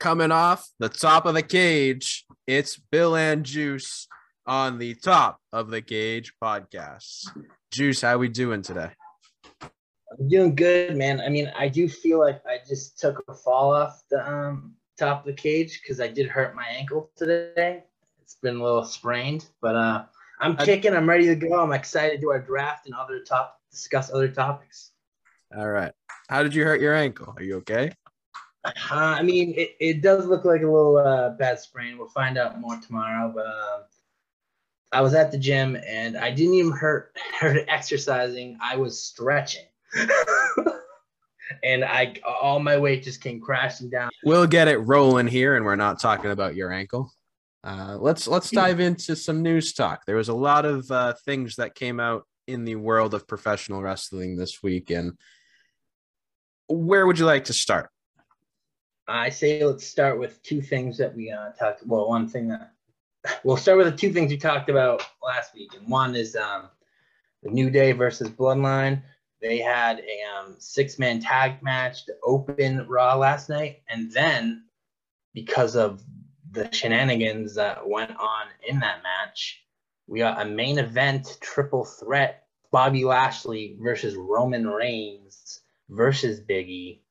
coming off the top of the cage, it's Bill and Juice on the top of the cage podcast. Juice, how we doing today? I'm doing good, man. I mean, I do feel like I just took a fall off the um, top of the cage because I did hurt my ankle today. It's been a little sprained, but uh, I'm kicking. I'm ready to go. I'm excited to do our draft and other top discuss other topics. All right. How did you hurt your ankle? Are you okay? Uh, I mean, it, it does look like a little uh, bad sprain. We'll find out more tomorrow. But um, I was at the gym and I didn't even hurt hurt exercising. I was stretching, and I all my weight just came crashing down. We'll get it rolling here, and we're not talking about your ankle. Uh, let's let's dive into some news talk. There was a lot of uh, things that came out in the world of professional wrestling this week, and where would you like to start? I say let's start with two things that we uh, talked. About. Well, one thing that we'll start with the two things we talked about last week, and one is um, the New Day versus Bloodline. They had a um, six-man tag match to open Raw last night, and then because of the shenanigans that went on in that match, we got a main event triple threat: Bobby Lashley versus Roman Reigns versus Big E.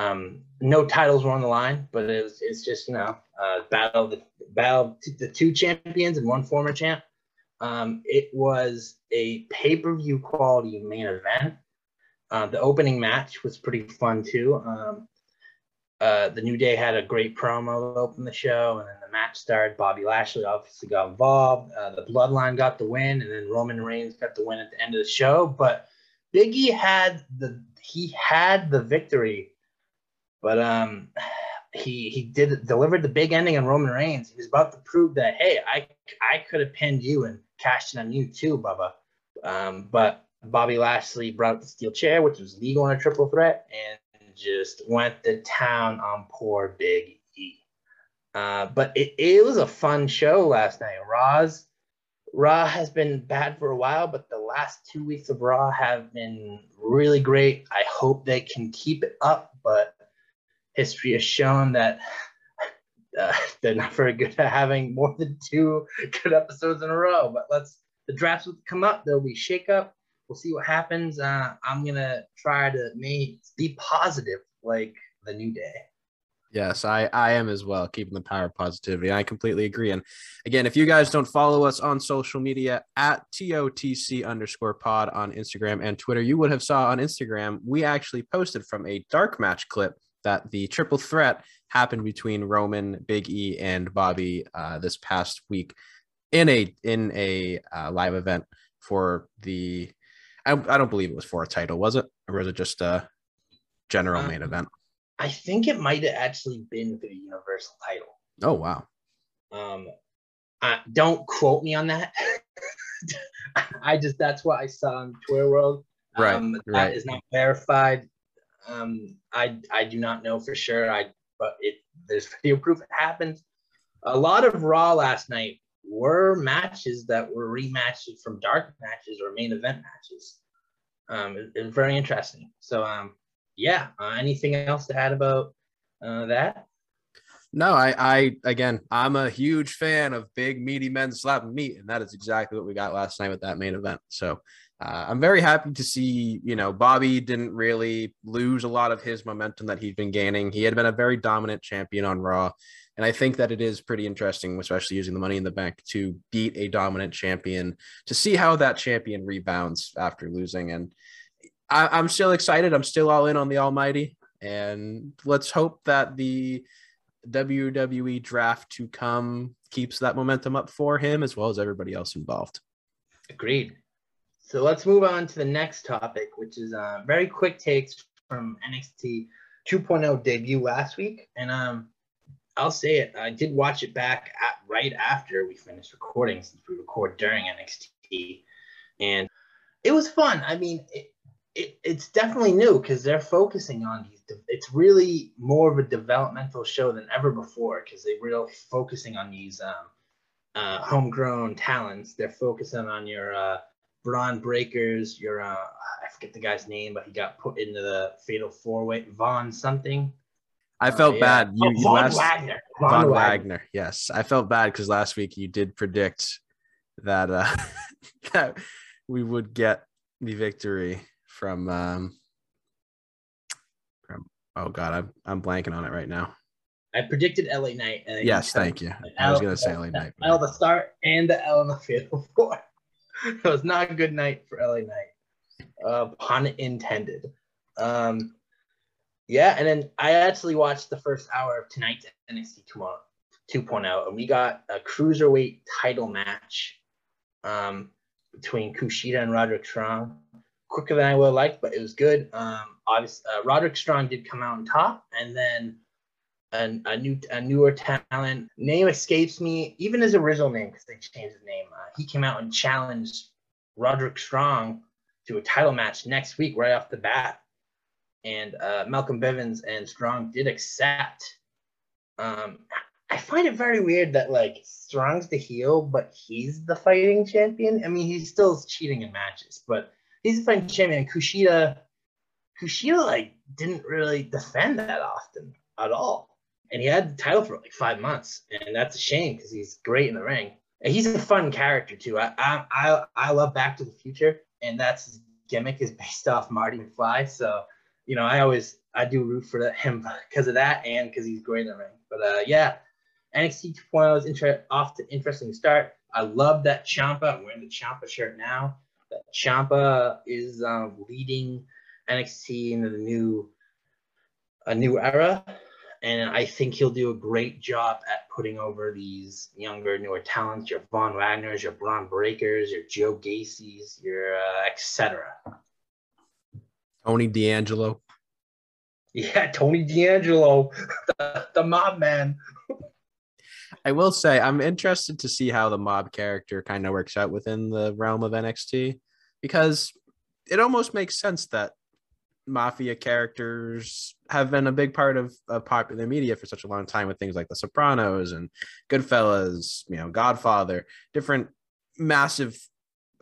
Um, no titles were on the line, but it was, it's just you know uh, battle the battle the two champions and one former champ. Um, it was a pay per view quality main event. Uh, the opening match was pretty fun too. Um, uh, the New Day had a great promo to open the show, and then the match started. Bobby Lashley obviously got involved. Uh, the Bloodline got the win, and then Roman Reigns got the win at the end of the show. But Biggie had the he had the victory but um, he he did delivered the big ending on Roman Reigns. He was about to prove that hey, I I could have pinned you and cashed in on you too, Bubba. Um, but Bobby Lashley brought up the steel chair, which was legal in a triple threat, and just went to town on poor Big E. Uh, but it, it was a fun show last night. Raw's Raw has been bad for a while, but the last two weeks of Raw have been really great. I hope they can keep it up, but history has shown that uh, they're not very good at having more than two good episodes in a row. But let's the drafts will come up. There'll be shake up. We'll see what happens. Uh, I'm gonna try to make be positive like the new day. Yes, I, I am as well, keeping the power of positivity. I completely agree. And again, if you guys don't follow us on social media at TOTC underscore pod on Instagram and Twitter, you would have saw on Instagram, we actually posted from a dark match clip that the triple threat happened between Roman, Big E, and Bobby uh, this past week in a in a uh, live event for the. I, I don't believe it was for a title, was it, or was it just a general main Um, event? I think it might have actually been for the Universal title. Oh wow! Um, uh, don't quote me on that. I just that's what I saw on Twitter world. Right, Um, right. That is not verified. Um, I I do not know for sure. I but it there's video proof it happened. A lot of Raw last night were matches that were rematches from dark matches or main event matches. Um, it, it was very interesting. So um, yeah. Uh, anything else to add about uh, that? No, I, I again, I'm a huge fan of big meaty men slapping meat, and that is exactly what we got last night with that main event. So uh, I'm very happy to see, you know, Bobby didn't really lose a lot of his momentum that he'd been gaining. He had been a very dominant champion on Raw, and I think that it is pretty interesting, especially using the Money in the Bank to beat a dominant champion to see how that champion rebounds after losing. And I, I'm still excited. I'm still all in on the Almighty, and let's hope that the WWE draft to come keeps that momentum up for him as well as everybody else involved. Agreed. So let's move on to the next topic, which is uh, very quick takes from NXT 2.0 debut last week. And um, I'll say it, I did watch it back at, right after we finished recording, since we record during NXT. And it was fun. I mean, it, it, it's definitely new because they're focusing on these. It's really more of a developmental show than ever before because they're really focusing on these um, uh, homegrown talents. They're focusing on your uh, Bron Breakkers, your uh, I forget the guy's name, but he got put into the Fatal Four Way. Von something. I felt Uh, yeah. bad. You, oh, you Von last, Wagner. Von, Von, Wagner. Wagner. Yes, I felt bad because last week you did predict that uh, that we would get the victory from um from. Oh God, I'm I'm blanking on it right now. I predicted LA Knight. Yes, thank you. I was gonna say LA Knight. L the start and the L in the field four. It was not a good night for LA Knight. Uh, pun intended. Um, yeah, and then I actually watched the first hour of tonight's NXT 2.0, and we got a cruiserweight title match um, between Kushida and Roderick Strong. Quicker than I would have liked, but it was good. Um, obviously, uh, Roderick Strong did come out on top, and then a, a new a newer talent. Name escapes me, even his original name because they changed his name. Uh, he came out and challenged Roderick Strong to a title match next week, right off the bat. And uh, Malcolm Bivens and Strong did accept. Um, I find it very weird that like Strong's the heel, but he's the fighting champion. I mean, he's still cheating in matches, but he's the fighting champion. Kushida, Kushida like didn't really defend that often at all and he had the title for like five months, and that's a shame because he's great in the ring. And he's a fun character too. I I I, I love Back to the Future, and that's his gimmick is based off Marty McFly. So you know, I always I do root for him because of that and because he's great in the ring. But uh, yeah, NXT 2.0 is inter- off to interesting start. I love that Ciampa. I'm wearing the Ciampa shirt now. That Ciampa is um, leading NXT into the new a new era and I think he'll do a great job at putting over these younger, newer talents. Your Von Wagners, your Bron Breakkers, your Joe Gacy's, your uh, etc. Tony D'Angelo. Yeah, Tony D'Angelo, the, the mob man. I will say I'm interested to see how the mob character kind of works out within the realm of NXT because it almost makes sense that mafia characters have been a big part of, of popular media for such a long time with things like The Sopranos and Goodfellas, you know, Godfather, different massive,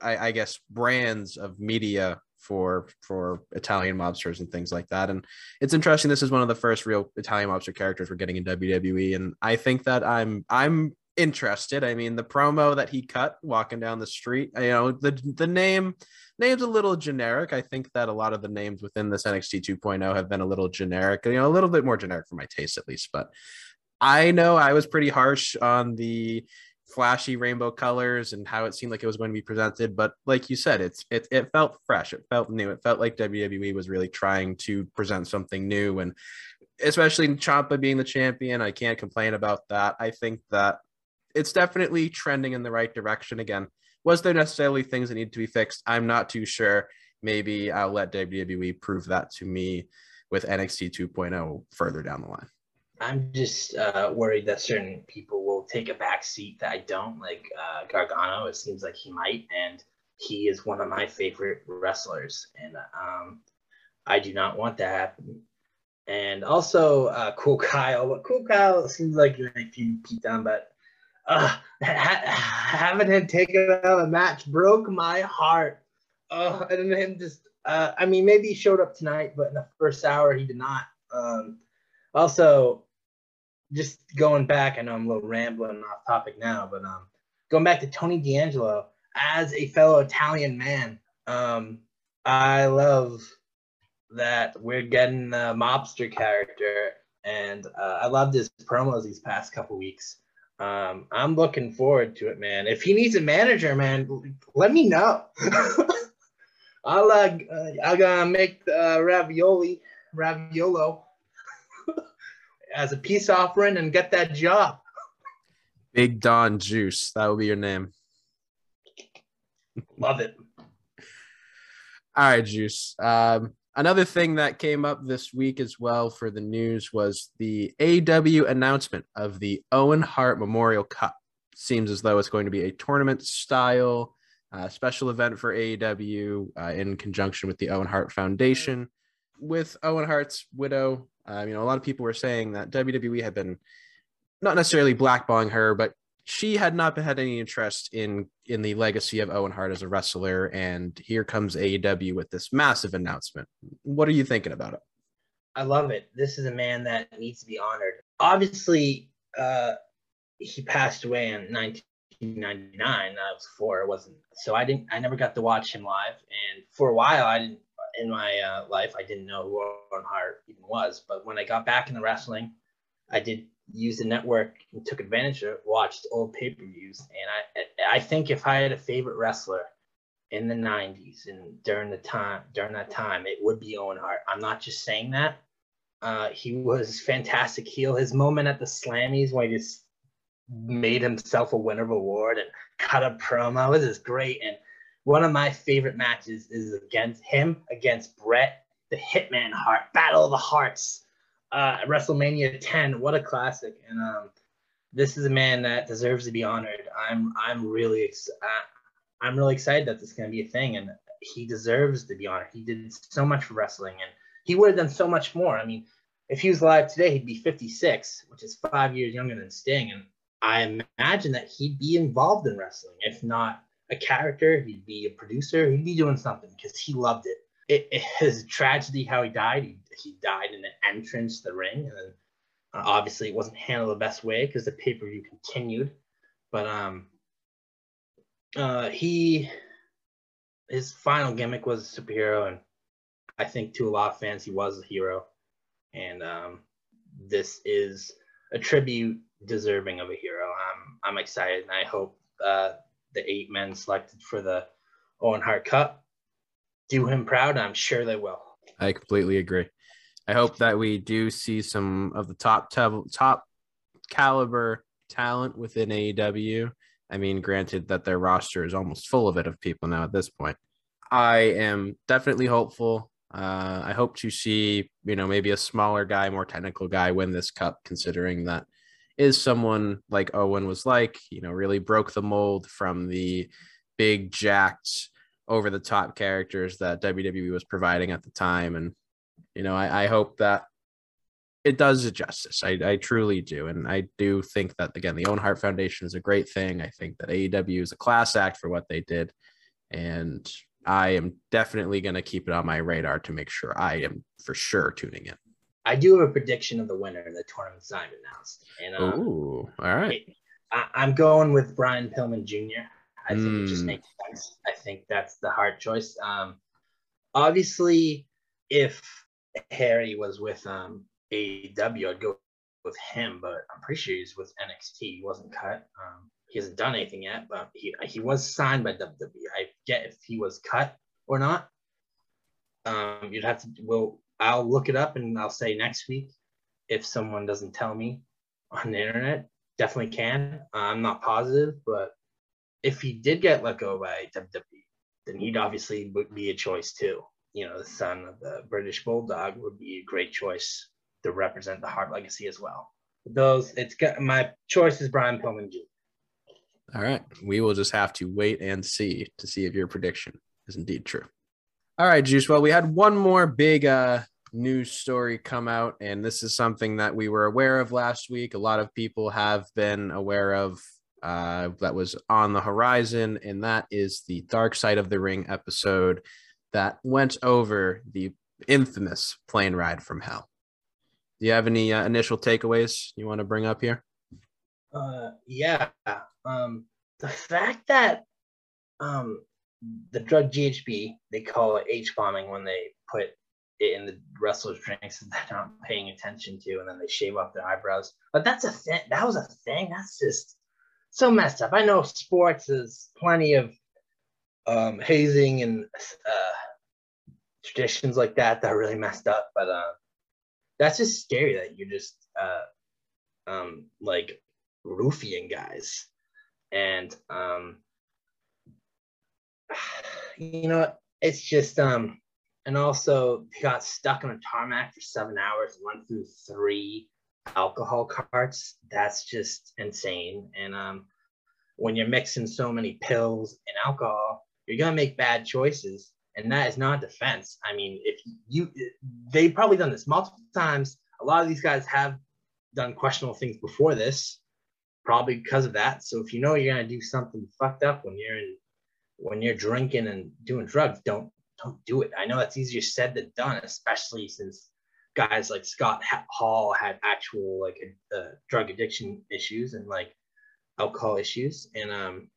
I, I guess, brands of media for for Italian mobsters and things like that. And it's interesting. This is one of the first real Italian mobster characters we're getting in WWE, and I think that I'm I'm interested. I mean, the promo that he cut walking down the street, you know, the the name name's a little generic. I think that a lot of the names within this NXT 2.0 have been a little generic, you know, a little bit more generic for my taste at least. But I know I was pretty harsh on the flashy rainbow colors and how it seemed like it was going to be presented. But like you said, it's it it felt fresh. It felt new. It felt like WWE was really trying to present something new. And especially Ciampa being the champion, I can't complain about that. I think that it's definitely trending in the right direction again. Was there necessarily things that need to be fixed? I'm not too sure. Maybe I'll let WWE prove that to me with NXT 2.0 further down the line. I'm just uh, worried that certain people will take a back seat that I don't, like uh, Gargano. It seems like he might, and he is one of my favorite wrestlers, and um, I do not want that. And also, uh, Cool Kyle. Cool Kyle seems like if you keep down, but uh, ha- having him take it out of match broke my heart. Uh, and him just, uh, I mean, maybe he showed up tonight, but in the first hour he did not. Um, also, just going back, I know I'm a little rambling off topic now, but um, going back to Tony D'Angelo as a fellow Italian man, um, I love that we're getting the mobster character, and uh, I loved his promos these past couple weeks. Um, I'm looking forward to it, man. If he needs a manager, man, let me know. I'll uh, I'm gonna make uh, ravioli, raviolo as a peace offering and get that job. Big Don Juice. That will be your name. Love it. All right, Juice. Um, another thing that came up this week as well for the news was the AW announcement of the Owen Hart Memorial Cup. Seems as though it's going to be a tournament style uh, special event for AEW uh, in conjunction with the Owen Hart Foundation. With Owen Hart's widow, uh, you know, a lot of people were saying that WWE had been not necessarily blackballing her, but she had not had any interest in in the legacy of Owen Hart as a wrestler. And here comes AEW with this massive announcement. What are you thinking about it? I love it. This is a man that needs to be honored. Obviously, uh, he passed away in 1999. I was four. It wasn't so I didn't. I never got to watch him live, and for a while, I didn't. In my uh, life, I didn't know who Owen Hart even was. But when I got back into wrestling, I did use the network and took advantage of it. Watched old pay per views, and I I think if I had a favorite wrestler in the 90s and during the time during that time it would be Owen Hart. I'm not just saying that. Uh, he was fantastic heel. His moment at the Slammies when he just made himself a winner of award and cut a promo was just great. And one of my favorite matches is against him against Bret the Hitman Hart Battle of the Hearts, uh, WrestleMania 10. What a classic! And um, this is a man that deserves to be honored. I'm I'm really ex- I'm really excited that this is to be a thing, and he deserves to be honored. He did so much for wrestling, and he would have done so much more. I mean, if he was alive today, he'd be 56, which is five years younger than Sting, and I imagine that he'd be involved in wrestling, if not a character, he'd be a producer, he'd be doing something because he loved it. It, it is tragedy how he died. He, he died in the entrance the ring, and uh, obviously it wasn't handled the best way because the pay per view continued. But um, uh, he his final gimmick was a superhero, and I think to a lot of fans he was a hero. And um, this is a tribute deserving of a hero. I'm I'm excited, and I hope uh, the eight men selected for the Owen Hart Cup do him proud. I'm sure they will. I completely agree. I hope that we do see some of the top top caliber talent within AEW I mean, granted that their roster is almost full of it of people now at this point. I am definitely hopeful. Uh, I hope to see, you know, maybe a smaller guy, more technical guy win this cup, considering that is someone like Owen was like, you know, really broke the mold from the big, jacked, over the top characters that WWE was providing at the time. And, you know, I, I hope that it does it justice. I, I truly do. And I do think that, again, the Owen Hart Foundation is a great thing. I think that AEW is a class act for what they did. And I am definitely going to keep it on my radar to make sure I am for sure tuning in. I do have a prediction of the winner in the tournament signed announced. And um, Ooh, all right. I, am going with Brian Pillman Jr. I think mm. it just hmm. makes sense. I think that's the hard choice. Um, obviously, if Harry was with um, AEW, I'd go with him, but I'm pretty sure he's with NXT. He wasn't cut. Um, he hasn't done anything yet, but he he was signed by WWE. I get if he was cut or not. Um, you'd have to. Well, I'll look it up and I'll say next week if someone doesn't tell me on the internet. Definitely can. I'm not positive, but if he did get let go by WWE, then he'd obviously be a choice too. You know, the son of the British Bulldog would be a great choice to represent the Hart legacy as well. Those, it's got my choice is Brian Pillman Jr. All right, we will just have to wait and see to see if your prediction is indeed true. All right, Juice. Well, we had one more big uh, news story come out, and this is something that we were aware of last week. A lot of people have been aware of uh, that was on the horizon, and that is the Dark Side of the Ring episode that went over the infamous plane ride from hell. Do you have any uh, initial takeaways you want to bring up here? Uh, yeah. Um, the fact that um, the drug GHB, they call it H bombing when they put it in the wrestlers' drinks that they're not paying attention to, and then they shave off their eyebrows. But that's a thing. That was a thing. That's just so messed up. I know sports is plenty of um, hazing and uh, traditions like that that are really messed up, but uh, that's just scary that you're just uh um like roofing guys and um you know it's just um and also got stuck on a tarmac for seven hours went through three alcohol carts that's just insane and um when you're mixing so many pills and alcohol you're gonna make bad choices and that is not defense. I mean, if you, they've probably done this multiple times. A lot of these guys have done questionable things before this, probably because of that. So if you know you're gonna do something fucked up when you're in, when you're drinking and doing drugs, don't don't do it. I know that's easier said than done, especially since guys like Scott Hall had actual like uh, drug addiction issues and like alcohol issues, and um,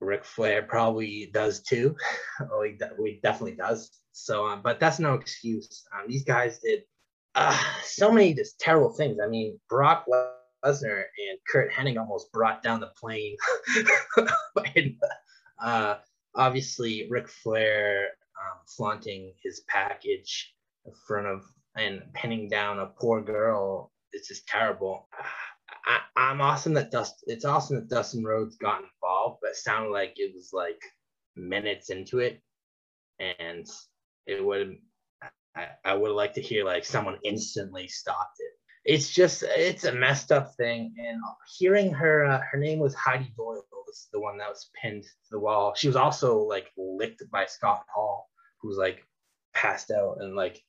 Ric Flair probably does too. oh, he, de- he, definitely does. So, um, but that's no excuse. Um, these guys did uh, so many just terrible things. I mean, Brock Lesnar and Curt Hennig almost brought down the plane. and, uh, obviously, Ric Flair um, flaunting his package in front of and pinning down a poor girl. It's just terrible. I, am awesome that Dust. It's awesome that Dustin Rhodes got involved, but it sounded like it was like minutes into it, and it would. I, I would like to hear like someone instantly stopped it. It's just it's a messed up thing, and hearing her uh, her name was Heidi Doyle, was the one that was pinned to the wall. She was also like licked by Scott Hall, who was like passed out and like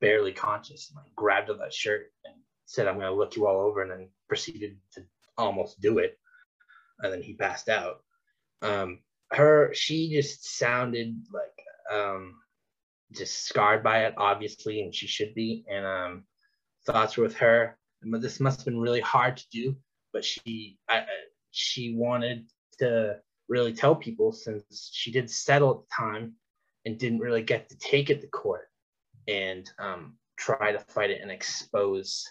barely conscious, and like grabbed at that shirt and said, I'm going to look you all over, and then proceeded to almost do it. And then he passed out. Um, her, she just sounded like um, just scarred by it, obviously, and she should be. And um, thoughts were with her. This must have been really hard to do. But she, I, she wanted to really tell people since she did settle at the time and didn't really get to take it to court and um, try to fight it and expose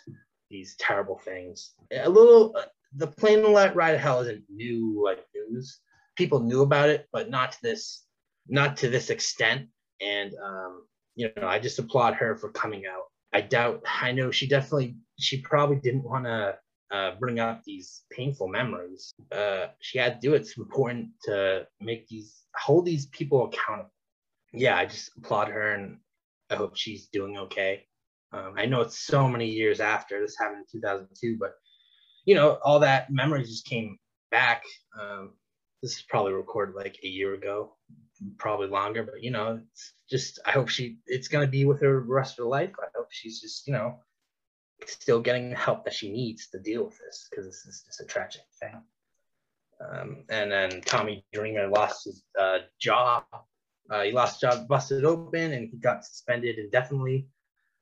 these terrible things. A little, uh, the plane ride of hell isn't new like news. People knew about it, but not to this, not to this extent. And um, you know, I just applaud her for coming out. I doubt. I know she definitely. She probably didn't want to uh, bring up these painful memories. Uh, she had to do it. It's important to make these hold these people accountable. Yeah, I just applaud her, and I hope she's doing okay. Um, I know it's so many years after this happened in 2002, but you know, all that memory just came back. Um, this is probably recorded like a year ago, probably longer, but you know, it's just, I hope she, it's going to be with her the rest of her life. I hope she's just, you know, still getting the help that she needs to deal with this because this is just a tragic thing. Um, and then Tommy Dreamer lost his uh, jaw. Uh, he lost job, busted open, and he got suspended indefinitely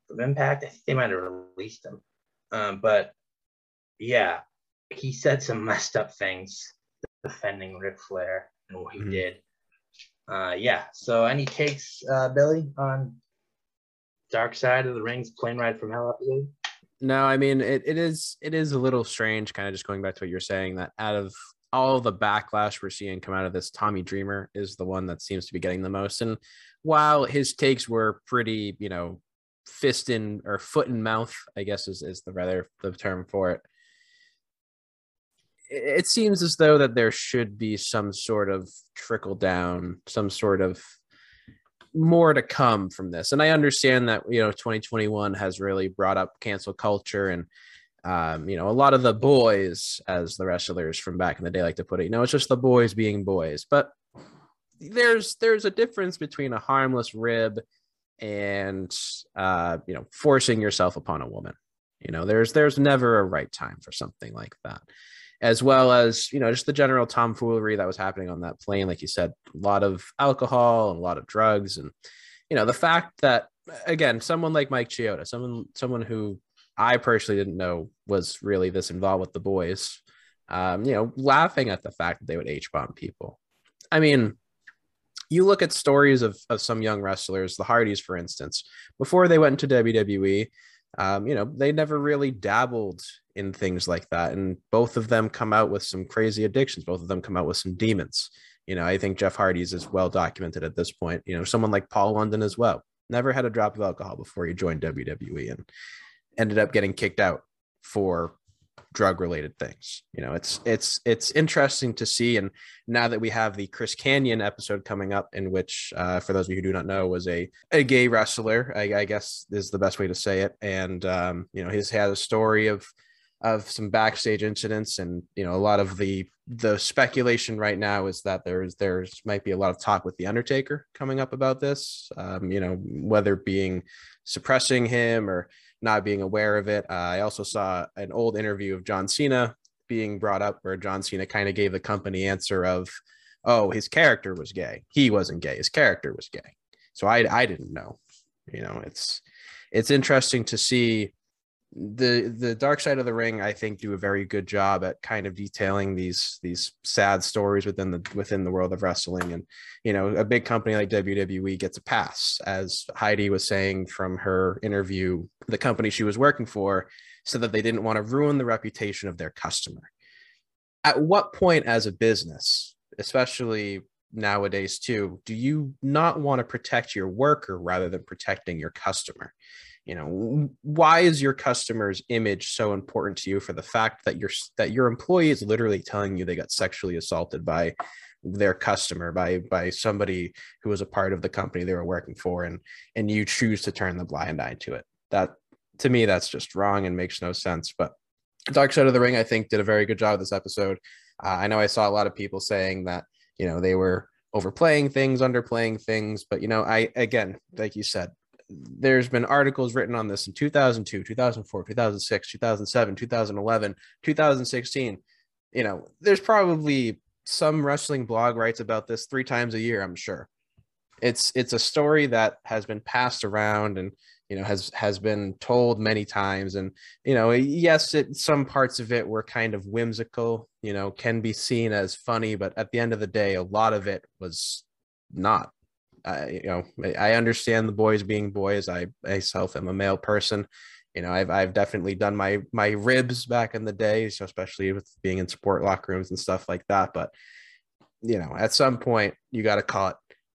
from Impact. I think they might have released him. Um, but yeah, he said some messed up things defending Ric Flair and what he mm-hmm. did. Uh, yeah. So any takes, uh, Billy, on Dark Side of the Rings plane ride from hell episode? No, I mean it, it is it is a little strange, kind of just going back to what you're saying, that out of all the backlash we're seeing come out of this, Tommy Dreamer is the one that seems to be getting the most. And while his takes were pretty, you know, fist in or foot in mouth, I guess is, is the rather the term for it. It seems as though that there should be some sort of trickle down, some sort of more to come from this. And I understand that, you know, 2021 has really brought up cancel culture and, um, you know, a lot of the boys, as the wrestlers from back in the day like to put it, you know, it's just the boys being boys. But there's there's a difference between a harmless rib and uh, you know forcing yourself upon a woman. You know there's there's never a right time for something like that. As well as you know just the general tomfoolery that was happening on that plane like you said a lot of alcohol and a lot of drugs. And you know the fact that again someone like mike chioda someone someone who i personally didn't know was really this involved with the boys um, you know laughing at the fact that they would h-bomb people i mean you look at stories of, of some young wrestlers, the Hardys, for instance, before they went into WWE, um, you know, they never really dabbled in things like that. And both of them come out with some crazy addictions. Both of them come out with some demons. You know, I think Jeff Hardy's is well documented at this point. You know, someone like Paul London as well. Never had a drop of alcohol before he joined WWE and ended up getting kicked out for drug related things. You know it's it's it's interesting to see. And now that we have the chris Kanyon episode coming up in which uh, for those of you who do not know was a a gay wrestler i, I guess is the best way to say it. And um, you know he's had a story of of some backstage incidents. And you know a lot of the the speculation right now is that there's there's might be a lot of talk with the undertaker coming up about this um, you know whether being suppressing him or not being aware of it. Uh, I also saw an old interview of John Cena being brought up where John Cena kind of gave the company answer of, oh, his character was gay. He wasn't gay. His character was gay. So I, I didn't know, you know, it's, it's interesting to see the the dark side of the ring i think do a very good job at kind of detailing these these sad stories within the within the world of wrestling. And you know a big company like wwe gets a pass as heidi was saying from her interview the company she was working for so that they didn't want to ruin the reputation of their customer. At what point as a business especially nowadays too do you not want to protect your worker rather than protecting your customer you know why is your customer's image so important to you for the fact that your that your employee is literally telling you they got sexually assaulted by their customer by by somebody who was a part of the company they were working for and and you choose to turn the blind eye to it? That to me that's just wrong and makes no sense but dark side of the ring i think did a very good job this episode. Uh, i know i saw a lot of people saying that you know they were overplaying things underplaying things but you know i again like you said there's been articles written on this in 2002, 2004, 2006, 2007, 2011, 2016. You know, there's probably some wrestling blog writes about this three times a year, I'm sure. It's it's a story that has been passed around and you know has has been told many times and you know yes it, some parts of it were kind of whimsical you know can be seen as funny but at the end of the day a lot of it was not I, you know, I understand the boys being boys. I myself am a male person. You know, I've I've definitely done my my ribs back in the day, so especially with being in sport locker rooms and stuff like that. But you know, at some point, you got to call it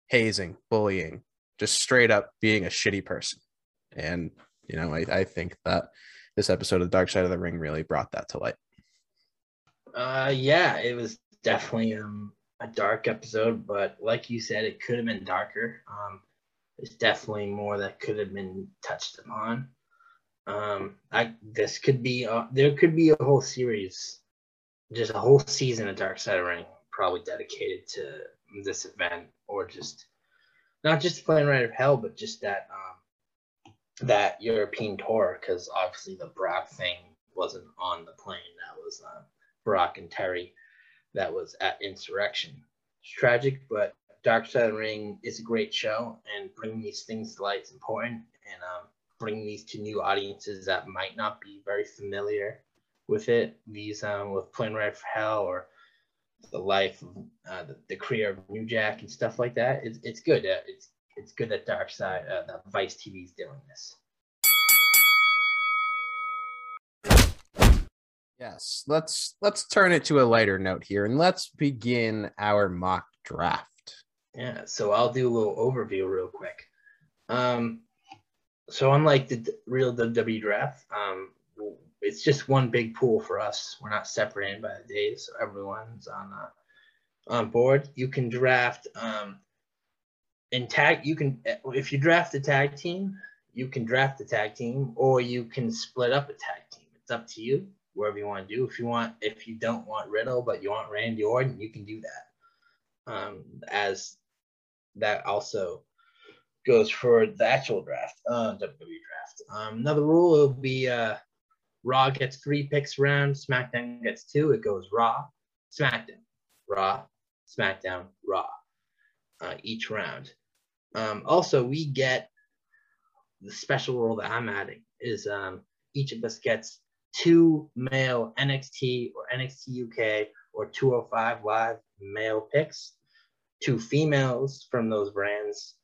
hazing, bullying, just straight up being a shitty person. And you know, I, I think that this episode of the Dark Side of the Ring really brought that to light. Uh, yeah, it was definitely um a dark episode, but like you said, it could have been darker. Um, there's definitely more that could have been touched upon. Um, I this could be there could be a whole series, just a whole season of Dark Side of Ring, probably dedicated to this event, or just not just Plane Ride of Hell, but just that um, that European tour, because obviously the Brock thing wasn't on the plane. That was uh, Brock and Terry that was at Insurrextion. It's tragic, but Dark Side of the Ring is a great show, and bringing these things to light is important, and um, bringing these to new audiences that might not be very familiar with it. These um, with Plane Ride for Hell or the life of uh, the, the, career of New Jack and stuff like that. It's, it's good. Uh, it's it's good that Dark Side, uh, that Vice TV is doing this. Yes, let's let's turn it to a lighter note here and let's begin our mock draft. Yeah, so I'll do a little overview real quick. Um, so unlike the real WWE draft, um, it's just one big pool for us. We're not separated by the days, so everyone's on uh, on board. You can draft um, in tag. You can if you draft a tag team, you can draft a tag team, or you can split up a tag team. It's up to you wherever you want to do. If you want, if you don't want Riddle, but you want Randy Orton, you can do that. Um, as that also goes for the actual draft, uh, WWE draft. Um, another rule will be uh, Raw gets three picks round, SmackDown gets two. It goes Raw, SmackDown, Raw, SmackDown, Raw, uh, each round. Um, also, we get the special rule that I'm adding is um, each of us gets two male NXT or NXT UK or 205 Live male picks, two females from those brands,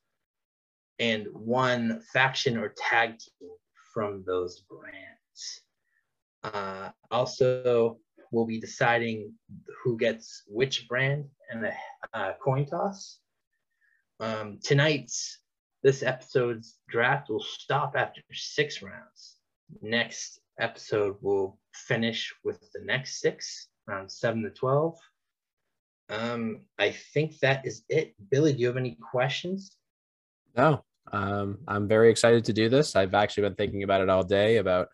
and one faction or tag team from those brands. Uh, also, we'll be deciding who gets which brand and a coin toss. Um, tonight's this episode's draft will stop after six rounds. Next episode will finish with the next six, around seven to 12. Um, I think that is it. Billy, do you have any questions? No, um, I'm very excited to do this. I've actually been thinking about it all day about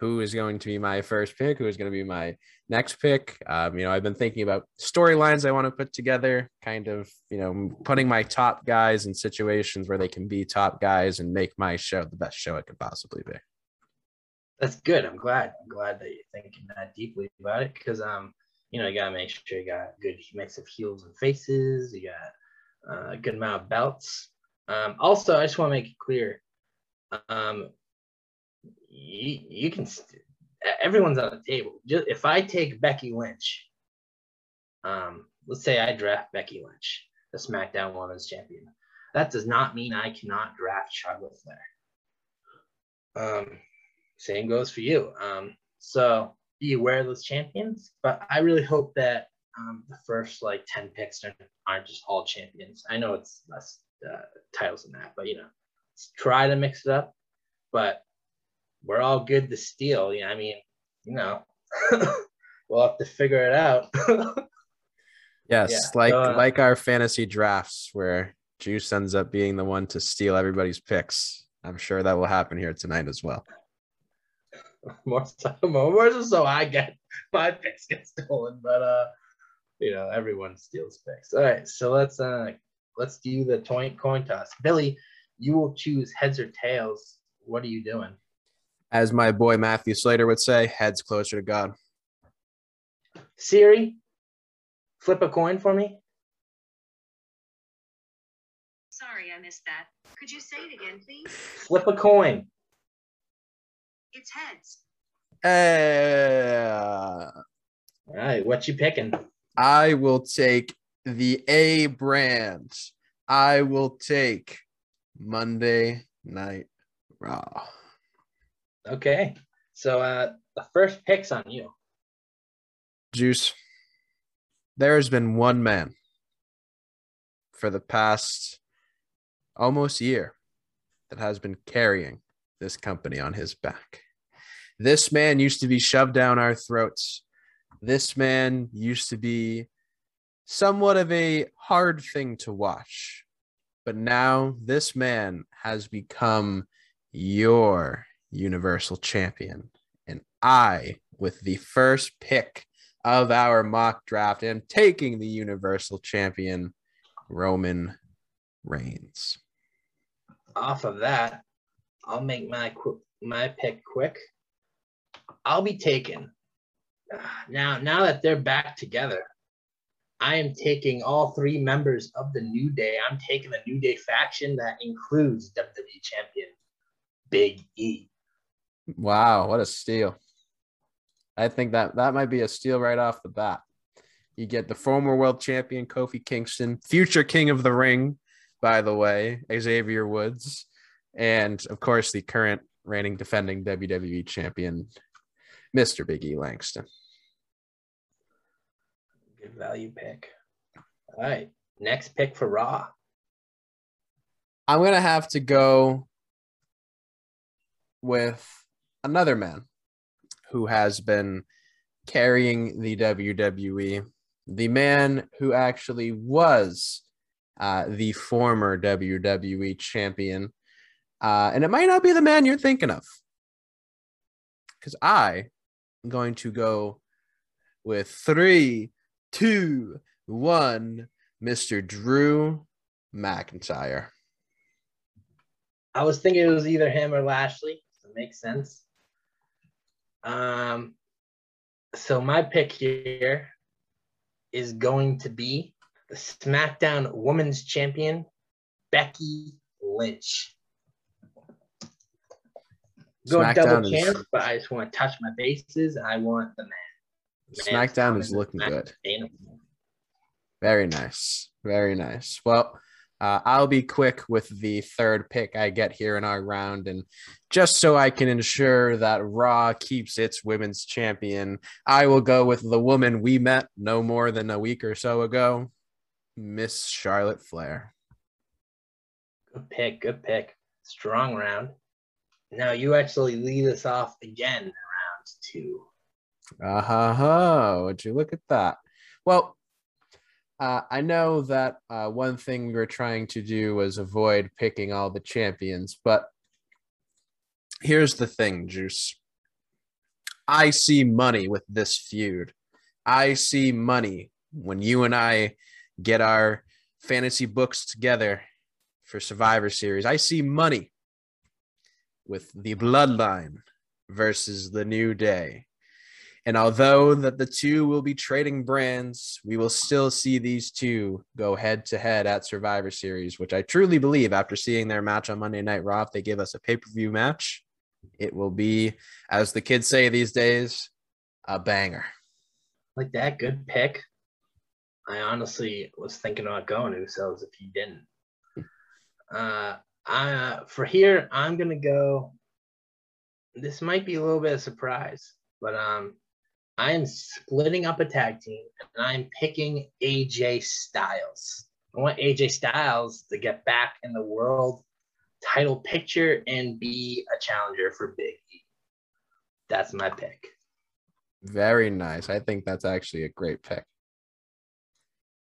who is going to be my first pick, who is going to be my next pick. Um, you know, I've been thinking about storylines I want to put together, kind of, you know, putting my top guys in situations where they can be top guys and make my show the best show it could possibly be that's good. I'm glad. I'm glad that you're thinking that deeply about it because um, you know, you gotta make sure you got good mix of heels and faces. You got uh, a good amount of belts. Um, also, I just want to make it clear, um, you, you can. St- everyone's on the table. Just if I take Becky Lynch, um, let's say I draft Becky Lynch, the SmackDown Women's Champion. That does not mean I cannot draft Charlotte Flair. Um, same goes for you. Um, so be aware of those champions, but I really hope that um, the first like 10 picks aren't just all champions. I know it's less uh, titles than that, but you know, try to mix it up. But we're all good to steal. Yeah, I mean, you know, we'll have to figure it out. yes, yeah, like so, uh, like our fantasy drafts where Juice ends up being the one to steal everybody's picks. I'm sure that will happen here tonight as well. More so, more so I get my picks get stolen, but uh, you know, everyone steals picks. All right, so let's uh let's do the coin coin toss. Billy, you will choose heads or tails. What are you doing? As my boy Matthew Slater would say, heads closer to God. Siri, flip a coin for me. Sorry, I missed that. Could you say it again, please? Flip a coin. It's heads. Uh, All right, what you picking? I will take the A brand. I will take Monday Night Raw. Okay. So uh the first pick's on you. Juice. There has been one man for the past almost year that has been carrying this company on his back. This man used to be shoved down our throats. This man used to be somewhat of a hard thing to watch. But now this man has become your Universal Champion. And I, with the first pick of our mock draft, am taking the Universal Champion, Roman Reigns. Off of that, I'll make my my pick quick. I'll be taking now. Now that they're back together, I am taking all three members of the New Day. I'm taking the New Day faction that includes WWE Champion Big E. Wow, what a steal! I think that that might be a steal right off the bat. You get the former world champion Kofi Kingston, future king of the ring, by the way, Xavier Woods, and of course the current reigning defending WWE champion, Mr. Big E Langston. Good value pick. All right. Next pick for Raw. I'm going to have to go with another man who has been carrying the WWE, the man who actually was uh, the former WWE champion. Uh, and it might not be the man you're thinking of. Because I going to go with three two, one, Mr. Drew McIntyre. I was thinking it was either him or Lashley. So it makes sense. Um, so my pick here is going to be the SmackDown Women's Champion, Becky Lynch. Going double chance, but I just want to touch my bases. and I want the man. SmackDown is looking good. Very nice. Very nice. Well, uh, I'll be quick with the third pick I get here in our round. And just so I can ensure that Raw keeps its women's champion, I will go with the woman we met no more than a week or so ago, Miss Charlotte Flair. Good pick. Good pick. Strong round. Now you actually lead us off again, round two. Uh huh. Would you look at that? Well, uh, I know that uh, one thing we were trying to do was avoid picking all the champions, but here's the thing, Juice. I see money with this feud. I see money when you and I get our fantasy books together for Survivor Series. I see money with the Bloodline versus the New Day. And although that the two will be trading brands, we will still see these two go head to head at Survivor Series, which I truly believe after seeing their match on Monday Night Raw, if they give us a pay per view match, it will be, as the kids say these days, a banger. Like that, good pick. I honestly was thinking about going to Usos if you didn't. Uh, I, for here, I'm gonna go. This might be a little bit of surprise, but um, I am splitting up a tag team and I'm picking AJ Styles. I want AJ Styles to get back in the world title picture and be a challenger for Big E. That's my pick. Very nice. I think that's actually a great pick.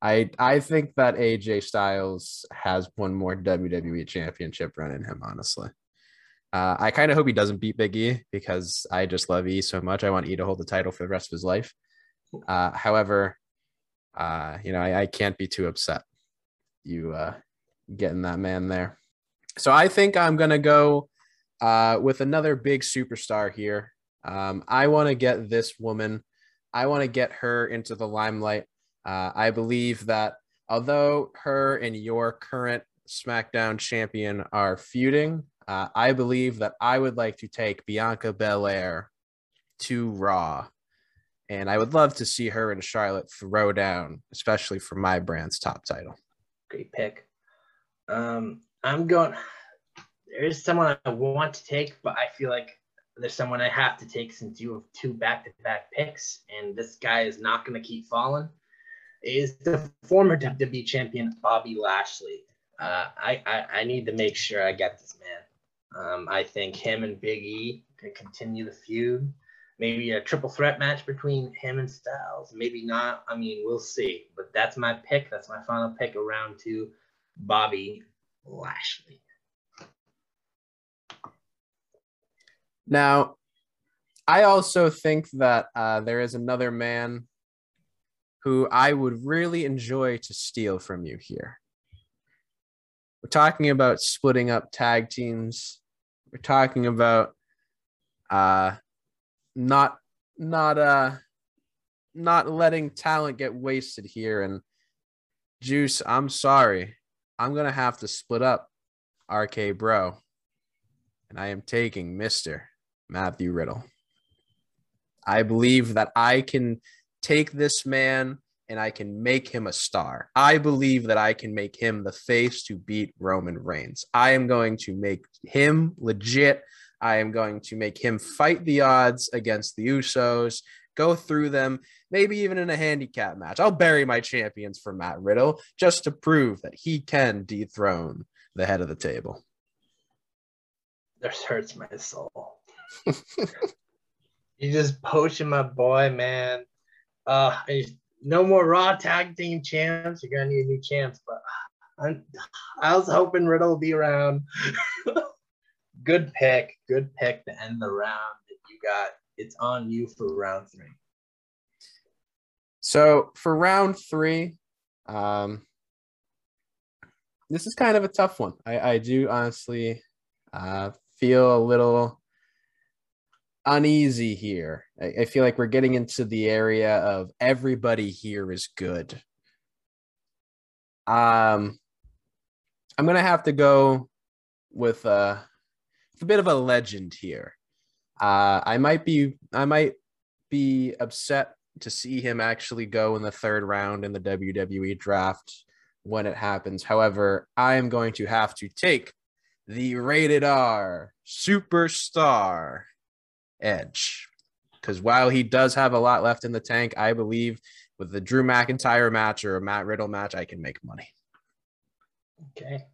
I I think that AJ Styles has one more WWE championship run in him, honestly. Uh, I kind of hope he doesn't beat Big E because I just love E so much. I want E to hold the title for the rest of his life. Uh, however, uh, you know, I, I, can't be too upset you uh, getting that man there. So I think I'm gonna go uh, with another big superstar here. Um, I want to get this woman. I want to get her into the limelight. Uh, I believe that although her and your current SmackDown champion are feuding, uh, I believe that I would like to take Bianca Belair to Raw. And I would love to see her and Charlotte throw down, especially for my brand's top title. Great pick. Um, I'm going. There is someone I want to take, but I feel like there's someone I have to take since you have two back-to-back picks, and this guy is not going to keep falling. Is the former WWE champion Bobby Lashley? Uh, I, I I need to make sure I get this man. Um, I think him and Big E can continue the feud. Maybe a triple threat match between him and Styles. Maybe not. I mean, we'll see. But that's my pick. That's my final pick around to Bobby Lashley. Now, I also think that uh, there is another man who I would really enjoy to steal from you here. We're talking about splitting up tag teams. We're talking about uh, not not uh not letting talent get wasted here. And Juice, I'm sorry. I'm gonna have to split up RK Bro. And I am taking Mr. Matthew Riddle. I believe that I can take this man and I can make him a star. I believe that I can make him the face to beat Roman Reigns. I am going to make him legit. I am going to make him fight the odds against the Usos, go through them, maybe even in a handicap match. I'll bury my champions for Matt Riddle just to prove that he can dethrone the head of the table. This hurts my soul. you just poaching my boy, man. Uh, no more Raw tag team champs. You're gonna need a new champs, but I'm, I was hoping Riddle will be around. good pick, good pick to end the round. You got it's on you for round three. So for round three, um, this is kind of a tough one. I, I do honestly uh, feel a little uneasy here. I, I feel like we're getting into the area of everybody here is good. Um, I'm gonna have to go with uh, a bit of a legend here. Uh, I might be I might be upset to see him actually go in the third round in the WWE draft when it happens. However, I am going to have to take the rated R superstar edge. Because while he does have a lot left in the tank, I believe with the Drew McIntyre match or a Matt Riddle match, I can make money. Okay.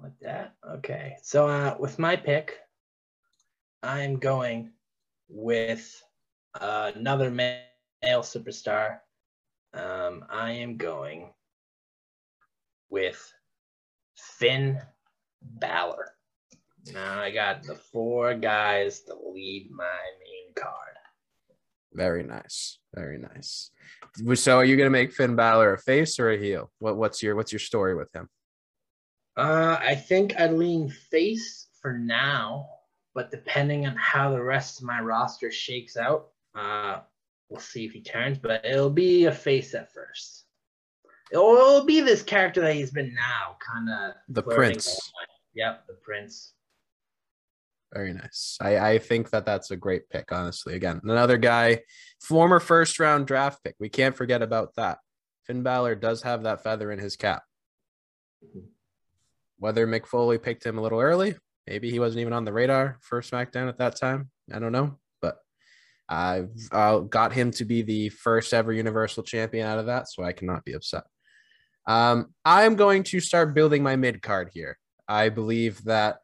Like that. Okay. So uh, with my pick, I'm going with uh, another male superstar. Um, I am going with Finn Balor. Now I got the four guys to lead my main card. Very nice. Very nice. So are you gonna make Finn Balor a face or a heel? What what's your what's your story with him? Uh I think I lean face for now, but depending on how the rest of my roster shakes out, uh we'll see if he turns, but it'll be a face at first. It'll, it'll be this character that he's been now, kind of the prince. Yep, the prince. Very nice. I, I think that that's a great pick, honestly. Again, another guy, former first round draft pick. We can't forget about that. Finn Balor does have that feather in his cap. Whether Mick Foley picked him a little early, maybe he wasn't even on the radar for SmackDown at that time. I don't know, but I've uh, got him to be the first ever Universal Champion out of that, so I cannot be upset. Um, I'm going to start building my mid card here. I believe that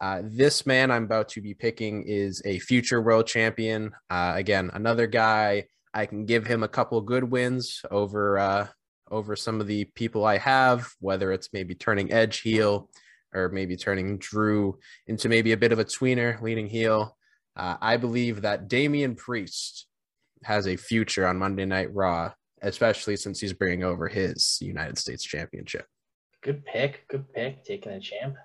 uh, this man I'm about to be picking is a future world champion. Uh, again, another guy I can give him a couple good wins over uh, over some of the people I have, whether it's maybe turning Edge heel or maybe turning Drew into maybe a bit of a tweener, leading heel. Uh, I believe that Damian Priest has a future on Monday Night Raw, especially since he's bringing over his United States Championship. Good pick. Good pick. Taking a champ.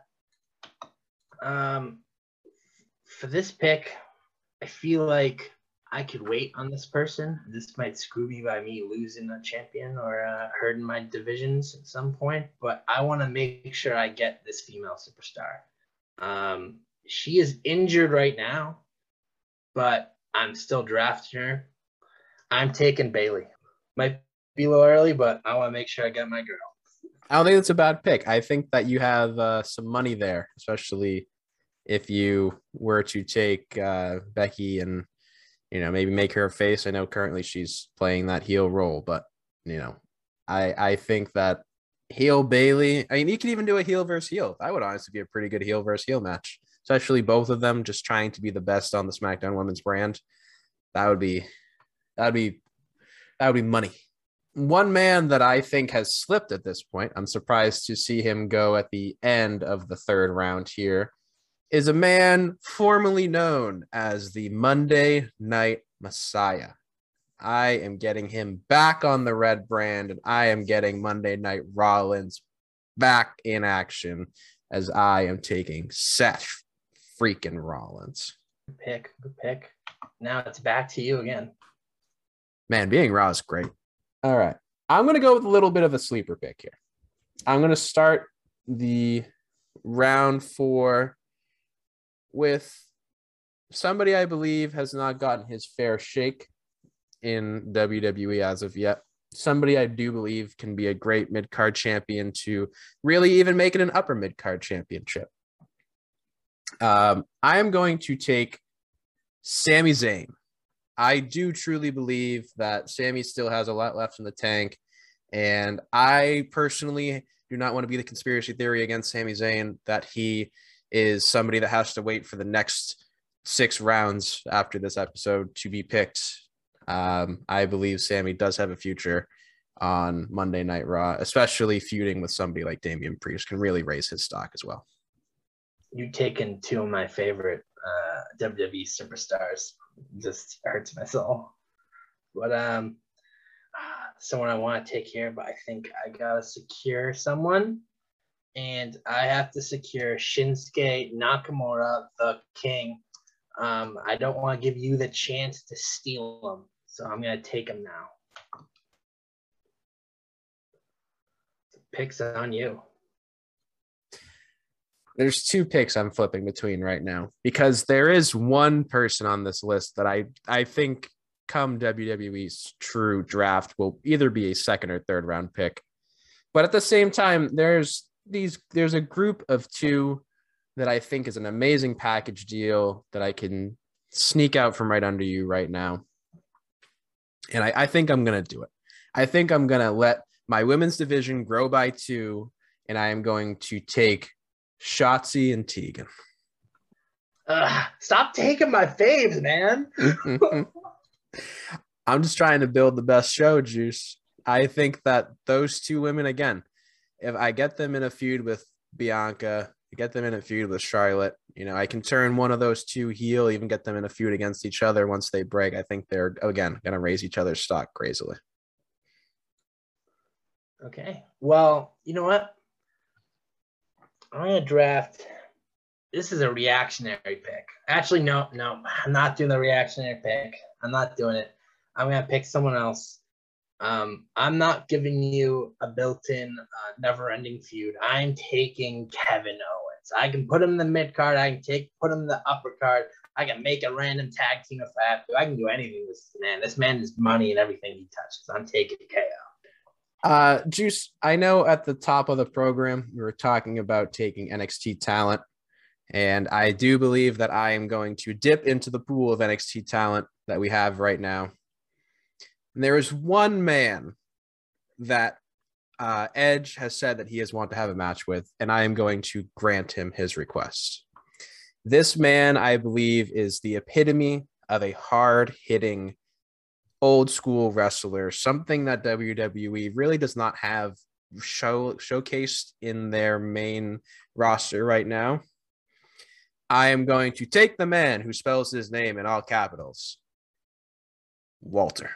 Um, for this pick, I feel like I could wait on this person. This might screw me by me losing a champion or uh, hurting my divisions at some point, but I want to make sure I get this female superstar. Um, she is injured right now, but I'm still drafting her. I'm taking Bayley. Might be a little early, but I want to make sure I get my girl. I don't think it's a bad pick. I think that you have uh, some money there, especially if you were to take uh, Becky and you know maybe make her a face. I know currently she's playing that heel role, but you know, I I think that heel Bayley. I mean, you could even do a heel versus heel. That would honestly be a pretty good heel versus heel match, especially both of them just trying to be the best on the SmackDown Women's brand. That would be that would be that would be money one man that I think has slipped at this point, I'm surprised to see him go at the end of the third round here, is a man formerly known as the Monday Night Messiah. I am getting him back on the red brand, and I am getting Monday Night Rollins back in action as I am taking Seth freaking Rollins. Good pick, good pick. Now it's back to you again. Man, being Raw is great. All right. I'm going to go with a little bit of a sleeper pick here. I'm going to start the round four with somebody I believe has not gotten his fair shake in WWE as of yet. Somebody I do believe can be a great mid card champion to really even make it an upper mid card championship. Um, I am going to take Sami Zayn. I do truly believe that Sami still has a lot left in the tank. And I personally do not want to be the conspiracy theory against Sami Zayn that he is somebody that has to wait for the next six rounds after this episode to be picked. Um, I believe Sami does have a future on Monday Night Raw, especially feuding with somebody like Damian Priest can really raise his stock as well. You've taken two of my favorite uh, WWE superstars just hurts my soul. But um, someone I want to take of, but I think I gotta secure someone, and I have to secure Shinsuke Nakamura, the King. Um, I don't want to give you the chance to steal him, so I'm gonna take him now. The picks on you there's two picks I'm flipping between right now because there is one person on this list that I I think come WWE's true draft will either be a second or third round pick. But at the same time, there's these there's a group of two that I think is an amazing package deal that I can sneak out from right under you right now. And I, I think I'm gonna do it. I think I'm gonna let my women's division grow by two, and I am going to take Shotzi and Tegan. Uh, stop taking my faves, man. I'm just trying to build the best show, Juice. I think that those two women, again, if I get them in a feud with Bianca, get them in a feud with Charlotte, you know, I can turn one of those two heel, even get them in a feud against each other once they break. I think they're, again, going to raise each other's stock crazily. Okay. Well, you know what? I'm gonna draft. This is a reactionary pick. Actually, no, no, I'm not doing the reactionary pick. I'm not doing it. I'm gonna pick someone else. Um, I'm not giving you a built-in, uh, never-ending feud. I'm taking Kevin Owens. I can put him in the mid card. I can take put him in the upper card. I can make a random tag team if I have to. I can do anything with this man. This man is money and everything he touches. I'm taking KO. Uh, Juice, I know at the top of the program we were talking about taking NXT talent, and I do believe that I am going to dip into the pool of NXT talent that we have right now. And there is one man that uh, Edge has said that he has want to have a match with, and I am going to grant him his request. This man, I believe, is the epitome of a hard hitting, old school wrestler, something that WWE really does not have show showcased in their main roster right now. I am going to take the man who spells his name in all capitals, Walter.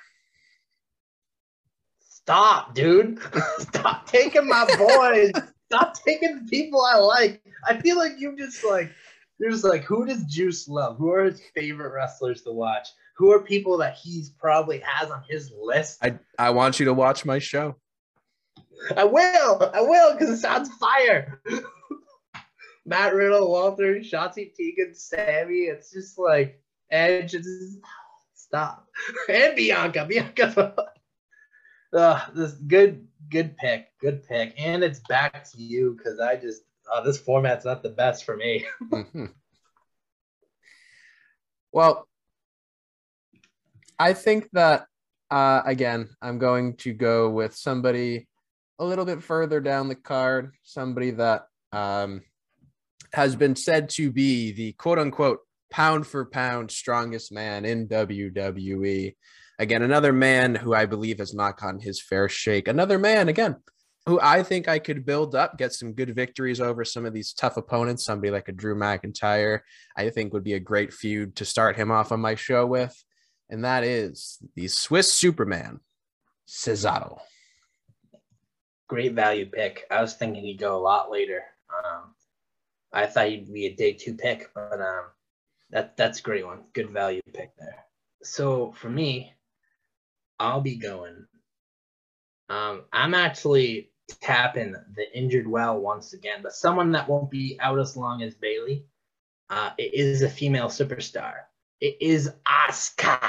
Stop, dude. Stop taking my boys. Stop taking the people I like. I feel like you just like you're just like, who does Juice love? Who are his favorite wrestlers to watch? Who are people that he's probably has on his list? I, I want you to watch my show. I will. I will because it sounds fire. Matt Riddle, Walter, Shotzi Tegan, Sami. It's just like Edge. It's stop. And Bianca. Bianca. uh, this good, good pick. Good pick. And it's back to you because I just oh, this format's not the best for me. mm-hmm. Well, I think that uh, again, I'm going to go with somebody a little bit further down the card, somebody that um, has been said to be the quote unquote pound for pound strongest man in WWE. Again, another man who I believe has not gotten his fair shake. Another man, again, who I think I could build up, get some good victories over some of these tough opponents. Somebody like a Drew McIntyre, I think would be a great feud to start him off on my show with. And that is the Swiss Superman, Cesaro. Great value pick. I was thinking he'd go a lot later. Um, I thought he'd be a day two pick, but um, that that's a great one. Good value pick there. So for me, I'll be going. Um, I'm actually tapping the injured well once again, but someone that won't be out as long as Bayley. Uh, it is a female superstar. It is Asuka,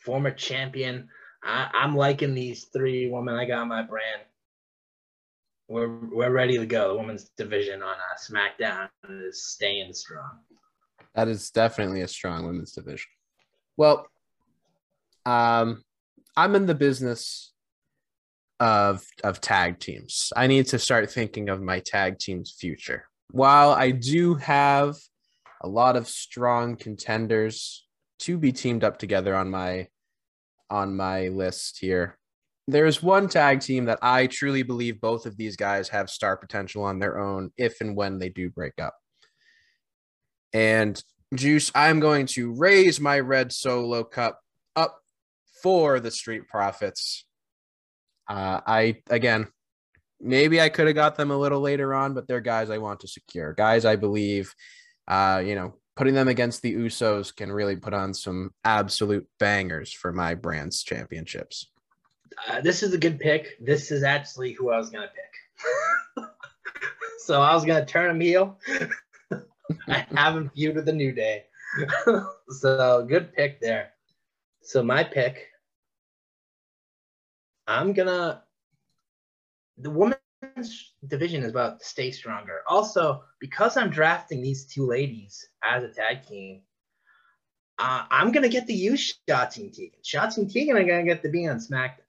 former champion. I, I'm liking these three women I got my brand. We're we're ready to go. The women's division on uh, SmackDown is staying strong. That is definitely a strong women's division. Well, um, I'm in the business of of tag teams. I need to start thinking of my tag team's future. While I do have a lot of strong contenders to be teamed up together on my on my list here. There's one tag team that I truly believe both of these guys have star potential on their own if and when they do break up. And Juice, I'm going to raise my red solo cup up for the Street Profits uh, I again, maybe I could have got them a little later on, but they're guys I want to secure. Guys, I believe, uh, you know, putting them against the Usos can really put on some absolute bangers for my brand's championships. Uh, this is a good pick. This is actually who I was gonna pick. so I was gonna turn him heel. I have him feud with the New Day. so good pick there. So my pick I'm gonna. The women's division is about to stay stronger. Also, because I'm drafting these two ladies as a tag team, uh, I'm gonna get the use Shotzi and Tegan. Shotzi and Tegan are gonna get to be on SmackDown.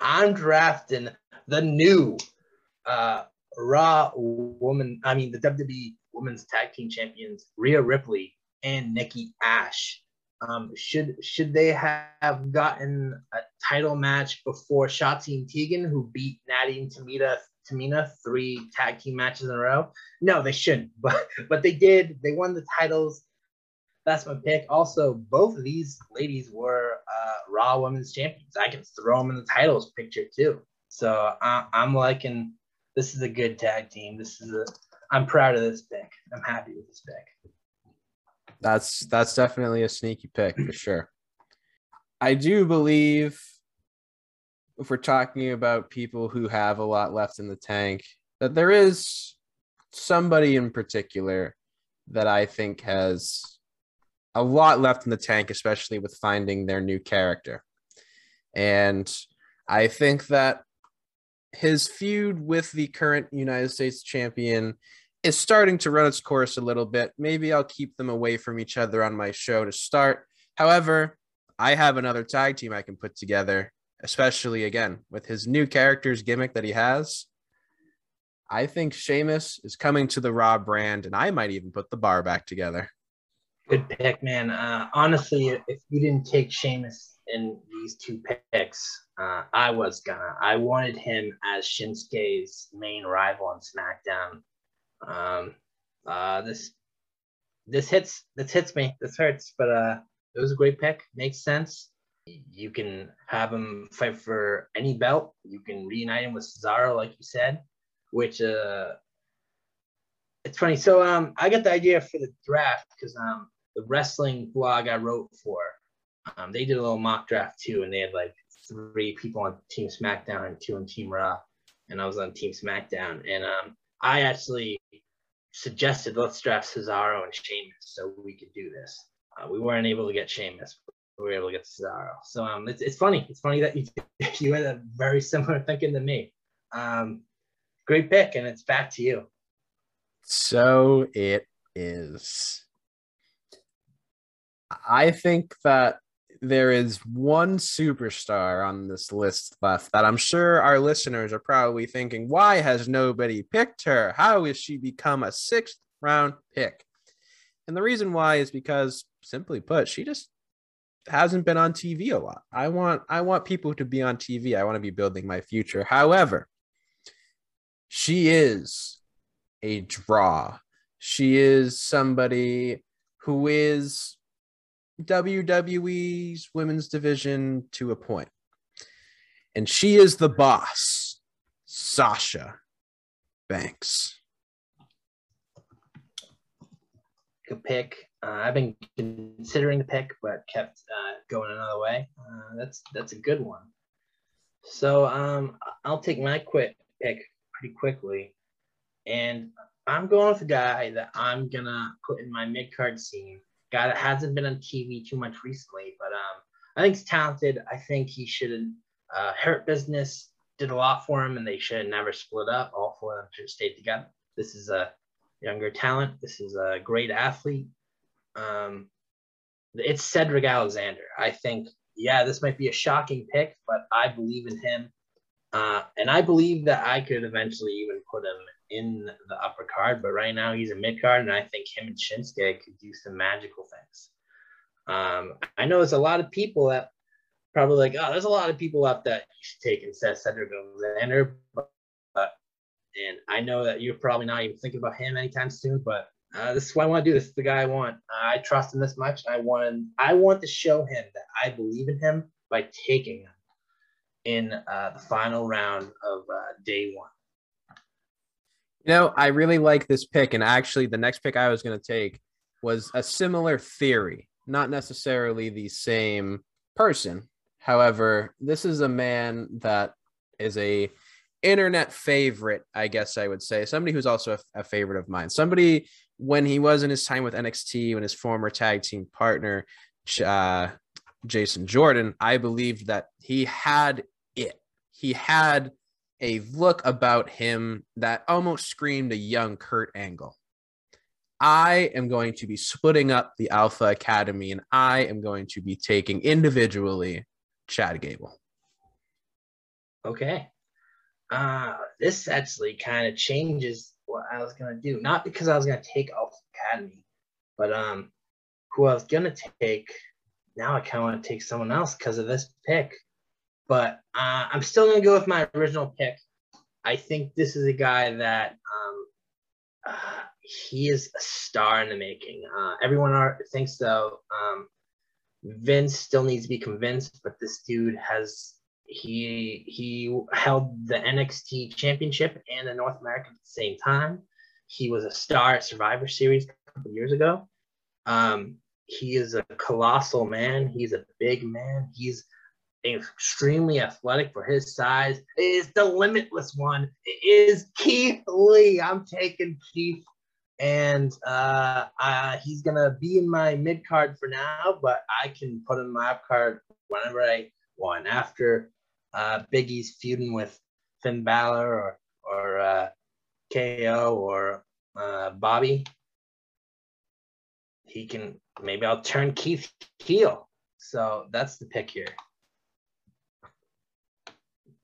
I'm drafting the new uh, Raw woman. I mean, the WWE Women's Tag Team Champions Rhea Ripley and Nikki Ash um, should should they have gotten a title match before Shotzi Tegan, who beat Natty and Tamina Tamina three tag team matches in a row? No, they shouldn't. But but they did. They won the titles. That's my pick. Also, both of these ladies were uh, Raw Women's Champions. I can throw them in the titles picture too. So I, I'm liking. This is a good tag team. This is a. I'm proud of this pick. I'm happy with this pick that's that's definitely a sneaky pick for sure. I do believe if we're talking about people who have a lot left in the tank, that there is somebody in particular that I think has a lot left in the tank, especially with finding their new character. And I think that his feud with the current United States champion is starting to run its course a little bit. Maybe I'll keep them away from each other on my show to start. However, I have another tag team I can put together, especially again with his new character's gimmick that he has. I think Sheamus is coming to the Raw brand, and I might even put the bar back together. Good pick, man. Uh, honestly, if you didn't take Sheamus in these two picks, uh, I was gonna. I wanted him as Shinsuke's main rival on SmackDown. Um, uh, this this hits this hits me. This hurts, but uh, it was a great pick. Makes sense. You can have him fight for any belt. You can reunite him with Cesaro, like you said, which uh, it's funny. So um, I got the idea for the draft because um, the wrestling blog I wrote for, um, they did a little mock draft too, and they had like three people on Team SmackDown and two on Team Raw, and I was on Team SmackDown, and um, I actually suggested let's draft Cesaro and Sheamus so we could do this. Uh, we weren't able to get Sheamus, we were able to get Cesaro. So um, it's, it's funny. It's funny that you you had a very similar thinking to me. Um, great pick, and it's back to you. So it is. I think that there is one superstar on this list left that I'm sure our listeners are probably thinking, why has nobody picked her? How has she become a sixth round pick? And the reason why is because, simply put, she just hasn't been on TV a lot. I want I want people to be on TV. I want to be building my future. However, she is a draw. She is somebody who is WWE's women's division to a point. And she is the boss, Sasha Banks. Good pick. Uh, I've been considering the pick, but kept uh, going another way. Uh, that's that's a good one. So um, I'll take my quick pick pretty quickly, and I'm going with a guy that I'm gonna put in my mid card scene guy that hasn't been on TV too much recently, but um, I think he's talented. I think he should uh, Hurt Business did a lot for him, and they should never split up. All four of them should have stayed together. This is a younger talent. This is a great athlete. Um, it's Cedric Alexander. I think, yeah, this might be a shocking pick, but I believe in him. Uh, and I believe that I could eventually even put him in the upper card, but right now he's a mid card, and I think him and Shinsuke could do some magical things. Um, I know there's a lot of people that probably like, oh, there's a lot of people out that you should take instead of Cedric Alexander, but, but and I know that you're probably not even thinking about him anytime soon, but uh, this is what I want to do. This is the guy I want. I trust him this much. I want I want to show him that I believe in him by taking him in uh, the final round of uh, day one. You know, I really like this pick. And actually, the next pick I was going to take was a similar theory, not necessarily the same person. However, this is a man that is a internet favorite, I guess I would say. Somebody who's also a, a favorite of mine. Somebody when he was in his time with NXT, when his former tag team partner, uh, Jason Jordan, I believed that he had it. He had a look about him that almost screamed a young Kurt Angle. I am going to be splitting up the Alpha Academy and I am going to be taking individually Chad Gable. Okay. Uh, this actually kind of changes what I was going to do. Not because I was going to take Alpha Academy, but um, who I was going to take. Now I kind of want to take someone else because of this pick. But uh, I'm still going to go with my original pick. I think this is a guy that um, uh, he is a star in the making. Uh, everyone are, thinks so. Um, Vince still needs to be convinced, but this dude has he he held the NXT championship and the North American at the same time. He was a star at Survivor Series a couple years ago. Um, he is a colossal man. He's a big man. He's extremely athletic for his size. Is the limitless one. It is Keith Lee. I'm taking Keith, and uh, uh, he's gonna be in my mid card for now, but I can put him in my up card whenever I want. After uh, Big E's feuding with Finn Balor or or uh, KO or uh, Bobby, he can maybe I'll turn Keith heel. So that's the pick here.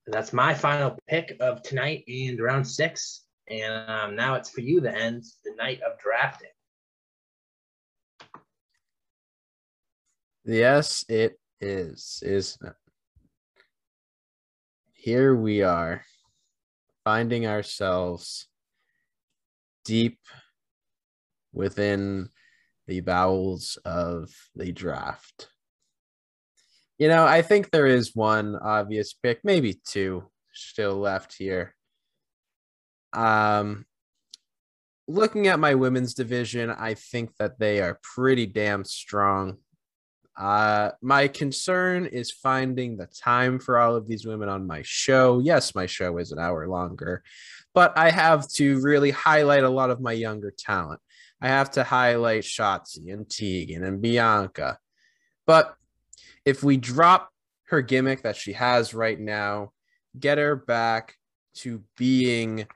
That's my final pick of tonight and round six. And um, now it's for you the ends the night of drafting. Yes, it is. Is here we are finding ourselves deep within the bowels of the draft. You know, I think there is one obvious pick, maybe two still left here. Um, looking at my women's division, I think that they are pretty damn strong. Uh, my concern is finding the time for all of these women on my show. Yes, my show is an hour longer, but I have to really highlight a lot of my younger talent. I have to highlight Shotzi and Tegan and Bianca. But if we drop her gimmick that she has right now, get her back to being,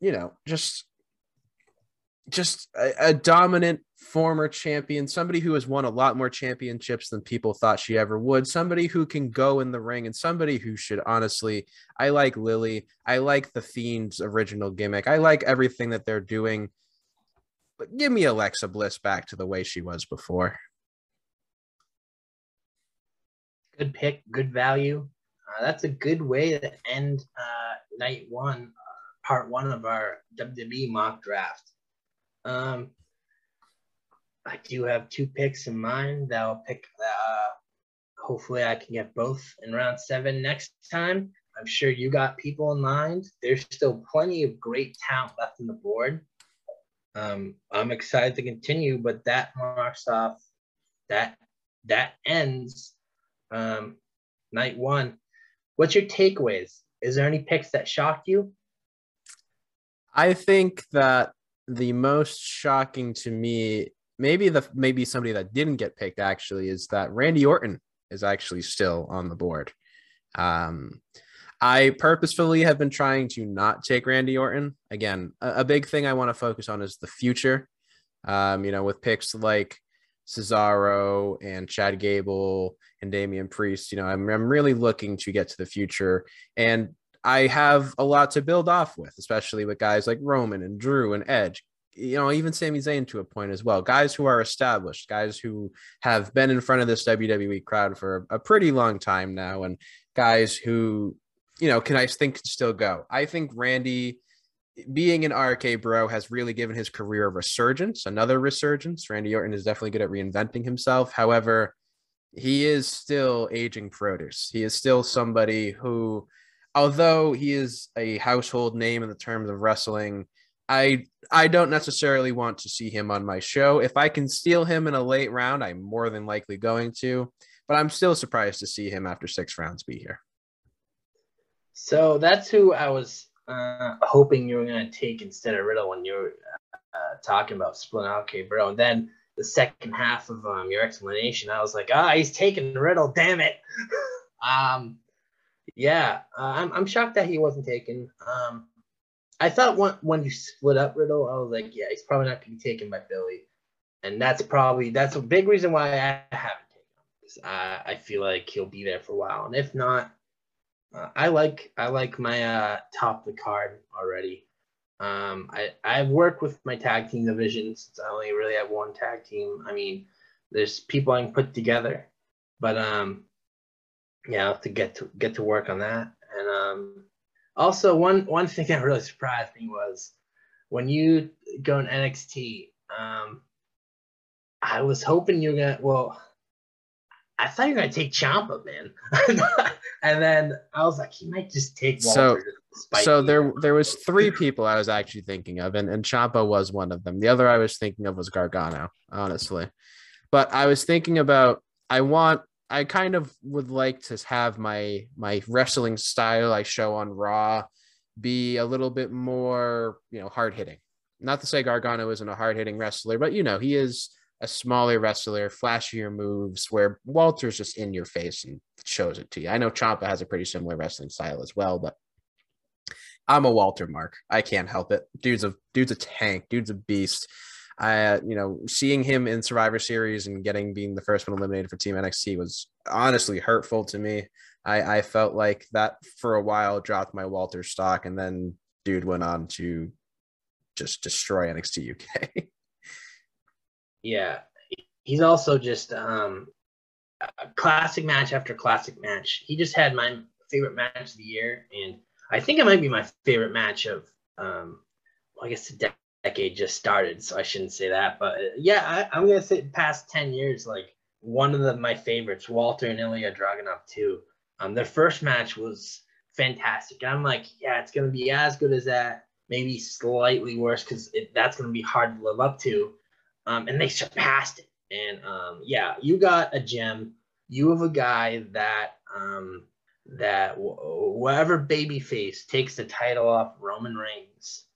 you know, just just a, a, dominant former champion, somebody who has won a lot more championships than people thought she ever would, somebody who can go in the ring, and somebody who should honestly. I like Lily. I like the Fiend's original gimmick. I like everything that they're doing. But give me Alexa Bliss back to the way she was before. Good pick, good value. Uh, that's a good way to end uh, night one, uh, part one of our WWE mock draft. Um, I do have two picks in mind that I'll pick. Uh, hopefully, I can get both in round seven next time. I'm sure you got people in mind. There's still plenty of great talent left on the board. Um, I'm excited to continue, but that marks off that that ends um, night one. What's your takeaways? Is there any picks that shocked you? I think that the most shocking to me, maybe the maybe somebody that didn't get picked actually, is that Randy Orton is actually still on the board. Um, I purposefully have been trying to not take Randy Orton. Again, a, a big thing I want to focus on is the future. Um, you know, with picks like Cesaro and Chad Gable and Damian Priest, you know, I'm, I'm really looking to get to the future. And I have a lot to build off with, especially with guys like Roman and Drew and Edge. You know, even Sami Zayn to a point as well. Guys who are established, guys who have been in front of this WWE crowd for a pretty long time now, and guys who you know, can I think still go? I think Randy being an RK bro has really given his career a resurgence, another resurgence. Randy Orton is definitely good at reinventing himself. However, he is still aging produce. He is still somebody who, although he is a household name in the terms of wrestling, I I don't necessarily want to see him on my show. If I can steal him in a late round, I'm more than likely going to. But I'm still surprised to see him after six rounds be here. So that's who I was uh, hoping you were going to take instead of Riddle when you were uh, talking about splitting out Bro. And then the second half of um, your explanation, I was like, ah, he's taking Riddle. Damn it. um, yeah, uh, I'm, I'm shocked that he wasn't taken. Um, I thought when, when you split up Riddle, I was like, yeah, he's probably not going to be taken by Philly. And that's probably that's a big reason why I haven't taken him. I, I feel like he'll be there for a while. And if not, uh, I like I like my uh, top the card already. Um, I I've worked with my tag team division Since I only really have one tag team. I mean, there's people I can put together, but um, yeah, I'll have to get to get to work on that. And um, also one one thing that really surprised me was when you go in NXT. Um, I was hoping you're gonna well. I thought you were gonna take Ciampa, man. and then I was like, he might just take Walter. So, so there, there was three people I was actually thinking of, and and Ciampa was one of them. The other I was thinking of was Gargano, honestly. But I was thinking about I want I kind of would like to have my my wrestling style I show on Raw be a little bit more, you know, hard hitting. Not to say Gargano isn't a hard hitting wrestler, but you know, he is a smaller wrestler, flashier moves, where Walter's just in your face and shows it to you. I know Ciampa has a pretty similar wrestling style as well, but I'm a Walter Mark. I can't help it. Dude's a dude's a tank. Dude's a beast. I, uh, you know, seeing him in Survivor Series and getting being the first one eliminated for Team NXT was honestly hurtful to me. I, I felt like that for a while dropped my Walter stock, and then dude went on to just destroy NXT UK. yeah, he's also just um, classic match after classic match. He just had my favorite match of the year, and I think it might be my favorite match of. Um, well, I guess the decade just started, so I shouldn't say that. But uh, yeah, I, am gonna say past ten years, like one of the, my favorites, Walter and Ilja Dragunov too. Um, their first match was fantastic. I'm like, yeah, it's gonna be as good as that, maybe slightly worse because that's gonna be hard to live up to. Um, and they surpassed it. And um, yeah, you got a gem. You have a guy that um, that wh- whatever babyface takes the title off Roman Reigns,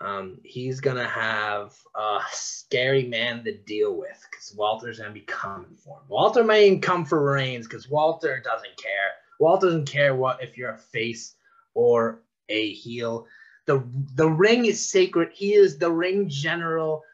um, he's gonna have a scary man to deal with because Walter's gonna be coming for him. Walter may even come for Reigns because Walter doesn't care. Walter doesn't care what if you're a face or a heel. The the ring is sacred. He is the ring general.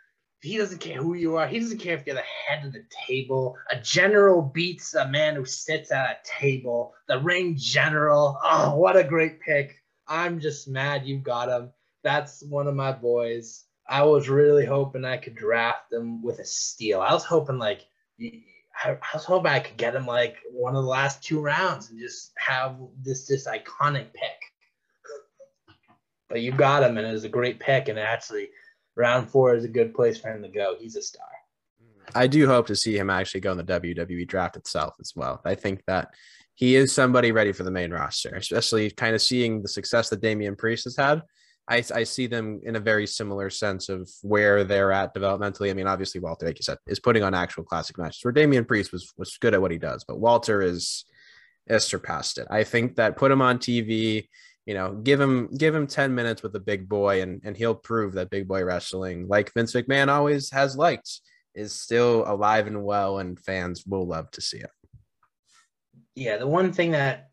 He doesn't care who you are. He doesn't care if you're the head of the table. A general beats a man who sits at a table. The ring general. Oh, what a great pick. I'm just mad you got him that's one of my boys. I was really hoping I could draft him with a steal. I was hoping like I was hoping I could get him like one of the last two rounds and just have this this iconic pick. But you got him, and it was a great pick. And actually, round four is a good place for him to go. He's a star. I do hope to see him actually go in the WWE draft itself as well. I think that he is somebody ready for the main roster, especially kind of seeing the success that Damian Priest has had. I, I see them in a very similar sense of where they're at developmentally. I mean, obviously Walter, like you said, is putting on actual classic matches where Damian Priest was was good at what he does, but Walter is has surpassed it. I think that put him on TV, you know, give him give him 10 minutes with a big boy and and he'll prove that big boy wrestling, like Vince McMahon always has liked, is still alive and well and fans will love to see it. Yeah, the one thing that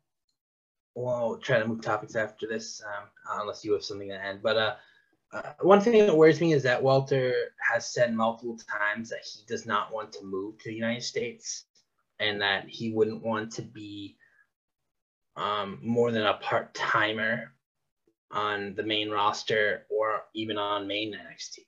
we'll try to move topics after this, um, unless you have something to end. But uh, uh, one thing that worries me is that Walter has said multiple times that he does not want to move to the United States and that he wouldn't want to be um, more than a part timer on the main roster or even on main NXT.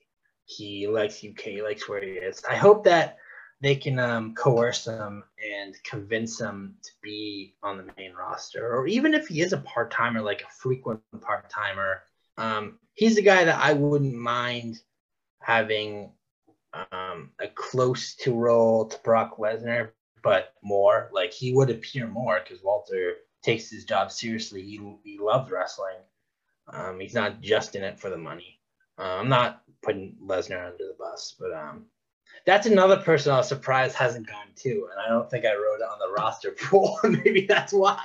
He likes UK, he likes where he is. I hope that they can um, coerce him and convince him to be on the main roster, or even if he is a part timer, like a frequent part timer, um, he's a guy that I wouldn't mind having um, a close to role to Brock Lesnar, but more like he would appear more because Walter takes his job seriously. He he loves wrestling. Um, he's not just in it for the money. Uh, I'm not putting Lesnar under the bus, but um, that's another person I was surprised hasn't gone too, and I don't think I wrote it on the roster pool. Maybe that's why.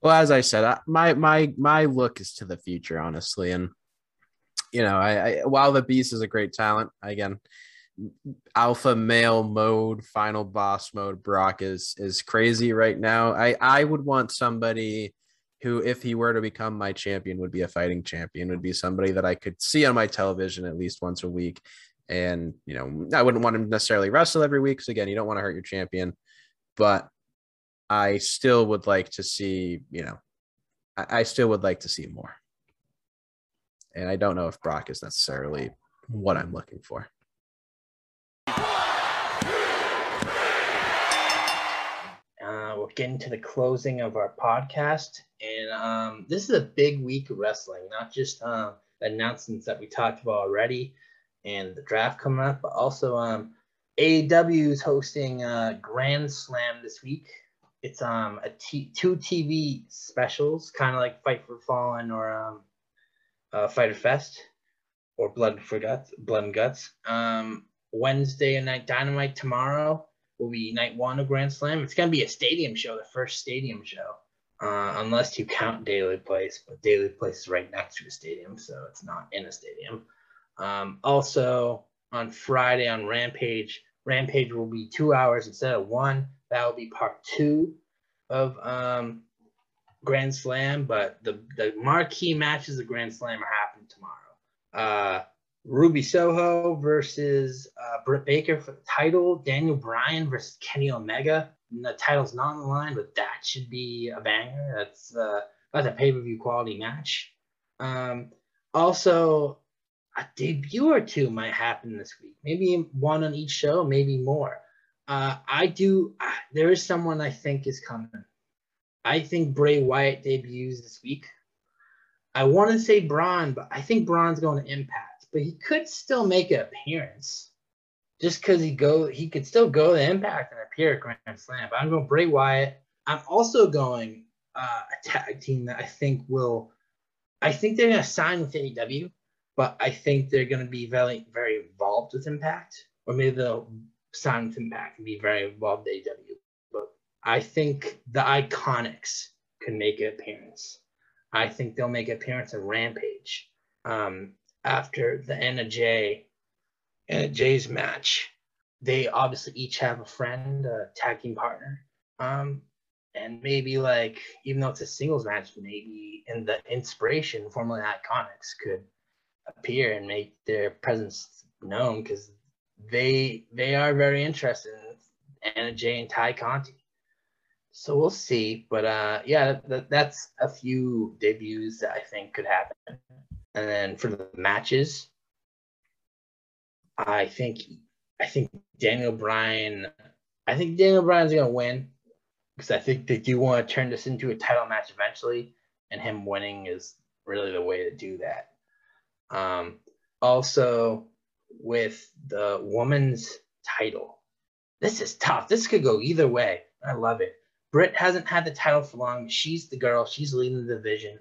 Well, as I said, my my my look is to the future, honestly, and you know, I, I while the Beast is a great talent, again, alpha male mode, final boss mode, Brock is is crazy right now. I I would want somebody who, if he were to become my champion, would be a fighting champion, would be somebody that I could see on my television at least once a week and, you know, I wouldn't want him necessarily wrestle every week because, again, you don't want to hurt your champion. But I still would like to see, you know, I, I still would like to see more. And I don't know if Brock is necessarily what I'm looking for. Uh, we're getting to the closing of our podcast, and um, this is a big week of wrestling. Not just uh, announcements that we talked about already, and the draft coming up, but also um, AEW is hosting a Grand Slam this week. It's um a t- two TV specials, kind of like Fight for Fallen or um, uh, Fyter Fest or Blood for Guts, Blood and Guts. Um, Wednesday and Night Dynamite tomorrow will be night one of Grand Slam. It's gonna be a stadium show, the first stadium show, uh, unless you count Daily Place. But Daily Place is right next to a stadium, so it's not in a stadium. Um, also on Friday on Rampage, Rampage will be two hours instead of one. That will be part two of um, Grand Slam, but the the marquee matches of Grand Slam are happening tomorrow. Uh, Ruby Soho versus uh, Britt Baker for the title. Daniel Bryan versus Kenny Omega. And the title's not on the line, but that should be a banger. That's uh, that's a pay per view quality match. Um, also, a debut or two might happen this week. Maybe one on each show, maybe more. Uh, I do. Uh, there is someone I think is coming. I think Bray Wyatt debuts this week. I want to say Braun, but I think Braun's going to Impact. But he could still make an appearance, just because he go. He could still go to Impact and appear at Grand Slam. But I'm going Bray Wyatt. I'm also going uh, a tag team that I think will. I think they're going to sign with AEW, but I think they're going to be very, very involved with Impact, or maybe they'll sign with Impact and be very involved with AEW. But I think the Iconics can make an appearance. I think they'll make an appearance in Rampage um, after the Anna Jay Anna Jay's match. They obviously each have a friend, a tag team partner, um, and maybe like even though it's a singles match, maybe in the IInspiration, formerly Iconics could appear and make their presence known because they they are very interested in Anna Jay and Tay Conti. So we'll see. But uh, yeah, that, that's a few debuts that I think could happen. And then for the matches, I think I think Daniel Bryan. I think Daniel Bryan's gonna win because I think they do want to turn this into a title match eventually, and him winning is really the way to do that. Um, also, with the woman's title, this is tough. This could go either way. I love it. Britt hasn't had the title for long. She's the girl. She's leading the division.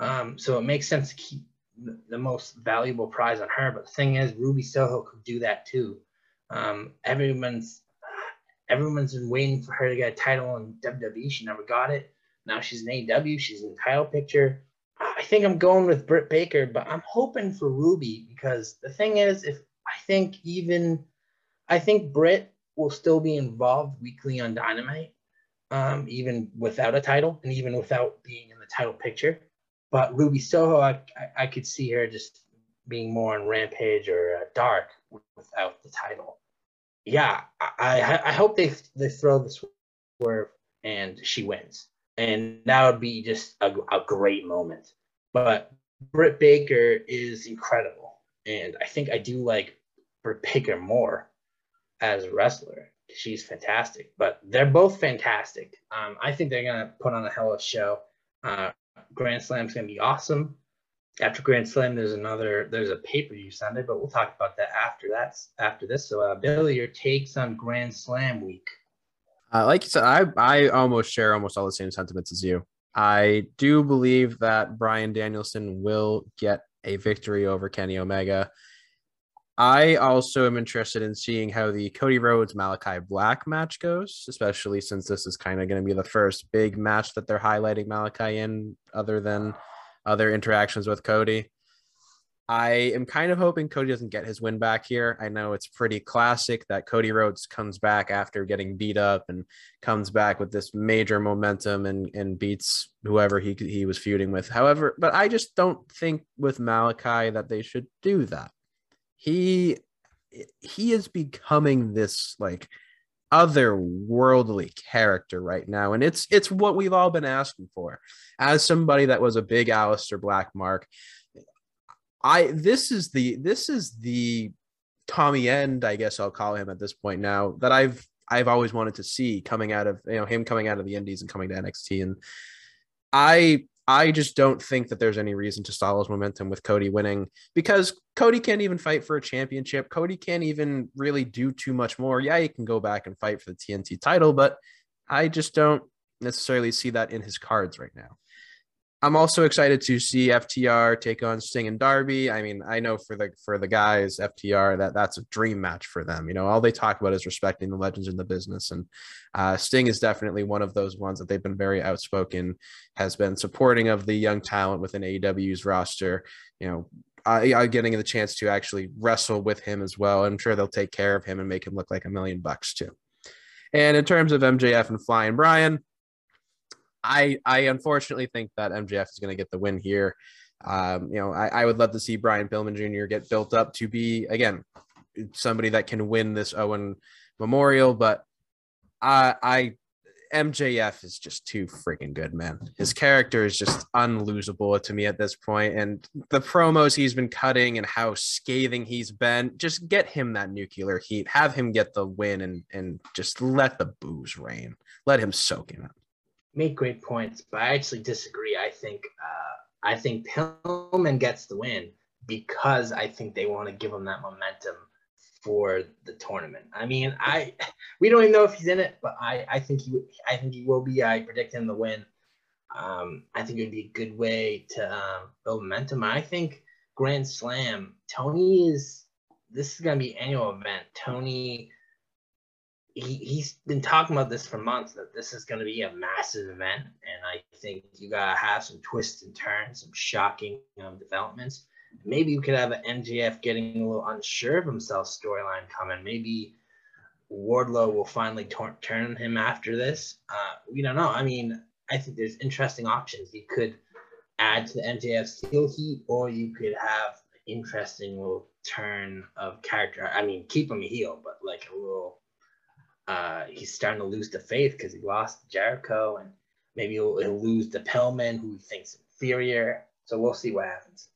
Um, so it makes sense to keep the most valuable prize on her. But the thing is, Ruby Soho could do that too. Um, everyone's everyone's been waiting for her to get a title in WWE. She never got it. Now she's in AEW. She's in the title picture. I think I'm going with Britt Baker, but I'm hoping for Ruby because the thing is, if I think even I think Britt will still be involved weekly on Dynamite um, even without a title and even without being in the title picture. But Ruby Soho, I, I, I could see her just being more on Rampage or uh, Dark without the title. Yeah, I, I, I hope they they throw the swerve and she wins, and that would be just a, a great moment. But Britt Baker is incredible, and I think I do like Britt Baker more as a wrestler she's fantastic. But they're both fantastic. Um, I think they're gonna put on a hell of a show. Uh, Grand Slam's gonna be awesome. After Grand Slam, there's another there's a pay per view Sunday, but we'll talk about that after that's after this. So, uh, Billy, your takes on Grand Slam week? Uh, like you said, I I almost share almost all the same sentiments as you. I do believe that Brian Danielson will get a victory over Kenny Omega. I also am interested in seeing how the Cody Rhodes Malachi Black match goes, especially since this is kind of going to be the first big match that they're highlighting Malachi in, other than other interactions with Cody. I am kind of hoping Cody doesn't get his win back here. I know it's pretty classic that Cody Rhodes comes back after getting beat up and comes back with this major momentum and, and beats whoever he, he was feuding with. However, but I just don't think with Malachi that they should do that he he is becoming this like otherworldly character right now. And it's it's what we've all been asking for. As somebody that was a big Aleister Black mark I this is the this is the Tommy End I guess I'll call him at this point now that I've I've always wanted to see coming out of you know him coming out of the indies and coming to NXT and I I just don't think that there's any reason to stall his momentum with Cody winning because Cody can't even fight for a championship. Cody can't even really do too much more. Yeah, he can go back and fight for the TNT title, but I just don't necessarily see that in his cards right now. I'm also excited to see FTR take on Sting and Darby. I mean, I know for the for the guys, FTR that that's a dream match for them. You know, all they talk about is respecting the legends in the business, and uh, Sting is definitely one of those ones that they've been very outspoken, has been supporting of the young talent within AEW's roster. You know, uh, getting the chance to actually wrestle with him as well. I'm sure they'll take care of him and make him look like a million bucks too. And in terms of MJF and Flying Brian, I I unfortunately think that MJF is going to get the win here. Um, you know, I, I would love to see Brian Pillman Jr. get built up to be again somebody that can win this Owen Memorial, but I I MJF is just too freaking good, man. His character is just unlosable to me at this point, and the promos he's been cutting and how scathing he's been. Just get him that nuclear heat, have him get the win, and and just let the boos rain, Let him soak in it make great points, but I actually disagree. I think uh, I think Pillman gets the win because I think they want to give him that momentum for the tournament. I mean, I we don't even know if he's in it, but I I think he I think he will be. I predict him to win. Um, I think it would be a good way to um, build momentum. I think Grand Slam. Tony is this is gonna be annual event. Tony he, he's been talking about this for months that this is going to be a massive event and i think you got to have some twists and turns some shocking um, developments. Maybe you could have an mjf getting a little unsure of himself storyline coming. Maybe wardlow will finally tor- turn him after this. Uh, we don't know. I mean i think there's interesting options. You could add to the mjf's heel heat or you could have interesting little turn of character. I mean keep him a heel but like a little uh, he's starting to lose the faith because he lost Jericho, and maybe he'll, he'll lose the Pillman, who he thinks inferior. So we'll see what happens.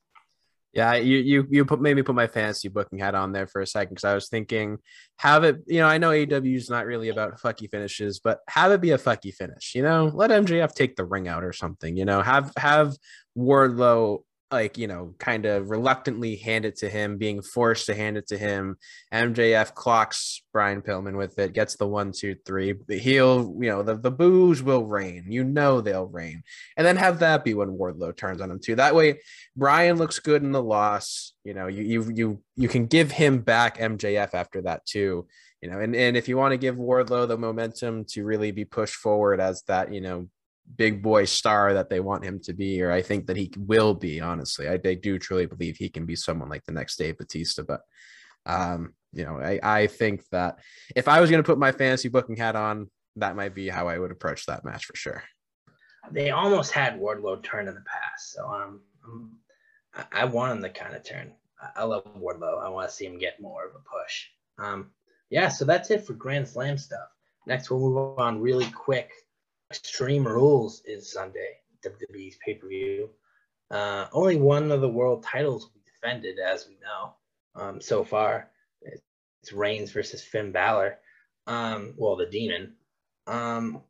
Yeah, you you you put made me put my fantasy booking hat on there for a second because I was thinking have it. You know, I know AEW is not really about fucky finishes, but have it be a fucky finish. You know, let MJF take the ring out or something. You know, have have Wardlow like you know kind of reluctantly hand it to him being forced to hand it to him. Mjf clocks brian pillman with it gets the one two three. He'll you know the, the boos will rain you know they'll rain and then have that be when wardlow turns on him too. That way brian looks good in the loss. You know you you you, you can give him back mjf after that too. You know and, and if you want to give wardlow the momentum to really be pushed forward as that you know big boy star that they want him to be, or I think that he will be. Honestly, I, I do truly believe he can be someone like the next Dave Batista. But um, you know, I, I think that if I was going to put my fantasy booking hat on, that might be how I would approach that match for sure. They almost had Wardlow turn in the past, so um, I want him to kind of turn. I love Wardlow. I want to see him get more of a push. Um, yeah, so that's it for Grand Slam stuff. Next, we'll move on really quick Extreme Rules is Sunday, WWE's pay per view. Uh, only one of the world titles will be defended, as we know, um, so far. It's Reigns versus Finn Balor. Um, well, the Demon. Um,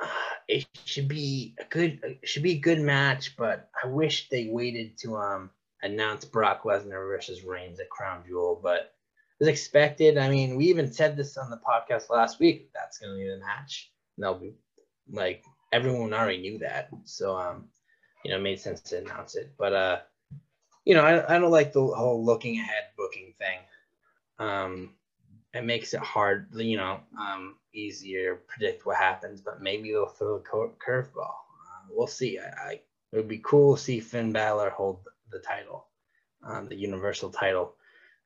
it should be a good, should be a good match, but I wish they waited to um announce Brock Lesnar versus Reigns at Crown Jewel, but as expected. I mean, we even said this on the podcast last week. That's going to be the match. They'll be like everyone already knew that. So um, you know, it made sense to announce it. But uh, you know, I, I don't like the whole looking ahead booking thing. Um, it makes it hard, you know, um, easier to predict what happens. But maybe they'll throw a curveball. Uh, we'll see. I, I, it would be cool to see Finn Balor hold the title, um, the Universal title,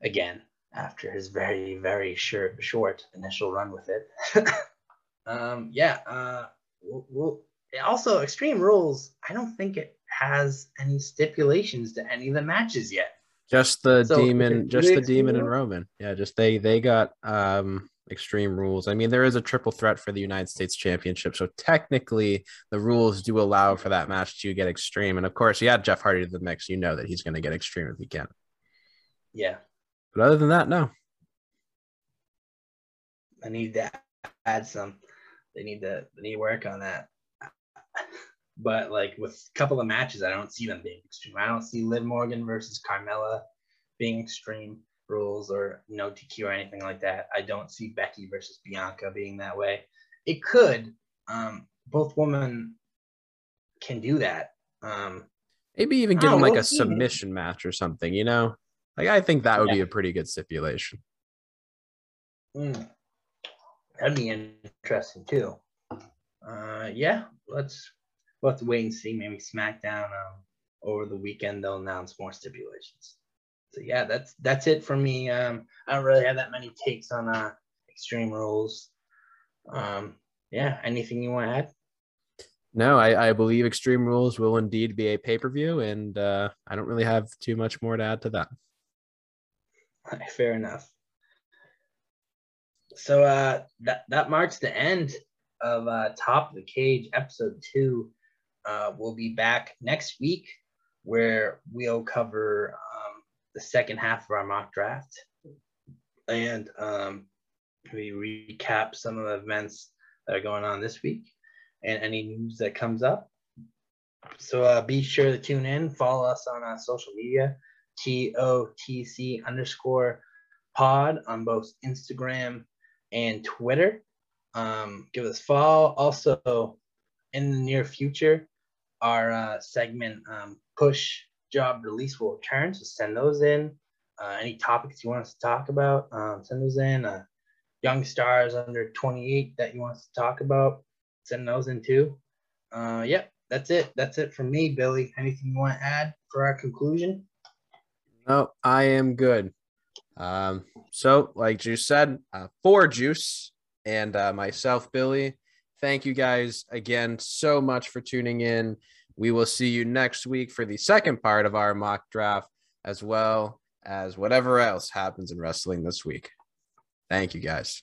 again after his very very short short initial run with it. um, yeah. Uh, we'll, also Extreme Rules. I don't think it has any stipulations to any of the matches yet. Just the so demon, just the demon and Roman. Yeah, just they they got um extreme rules. I mean, there is a triple threat for the United States Championship, so technically the rules do allow for that match to get extreme. And of course, you add Jeff Hardy to the mix, you know that he's going to get extreme if he can. Yeah, but other than that, no. I need to add some they need to they need to work on that. But like with a couple of matches, I don't see them being extreme. I don't see Liv Morgan versus Carmella being extreme rules or no DQ or anything like that. I don't see Becky versus Bianca being that way. It could. Um, both women can do that. Um, Maybe even give them like we'll a submission match or something, you know? Like I think that would be a pretty good stipulation. mm, that'd be interesting too. Uh, yeah, let's we'll have to wait and see. Maybe SmackDown um, over the weekend they'll announce more stipulations. So yeah, that's that's it for me. Um, I don't really have that many takes on uh Extreme Rules. Um, yeah, anything you want to add? No, I, I believe Extreme Rules will indeed be a pay per view, and uh, I don't really have too much more to add to that. Fair enough. So uh that that marks the end of uh Top of the Cage episode 2. Uh we'll be back next week where we'll cover um the second half of our mock draft and um we recap some of the events that are going on this week and any news that comes up. So uh, be sure to tune in, follow us on uh, social media, TOTC underscore pod on both Instagram and Twitter. Um, give us follow. Also, in the near future, our uh, segment um, push job release will return. So send those in. Uh, any topics you want us to talk about, um, send those in. Uh, young stars under 28 that you want us to talk about, send those in too. Uh, yep, that's it. That's it from me, Billy. Anything you want to add for our conclusion? No, I am good. Um, so, like Juice said, uh, for Juice and uh, myself, Billy, thank you guys again so much for tuning in. We will see you next week for the second part of our mock draft, as well as whatever else happens in wrestling this week. Thank you guys.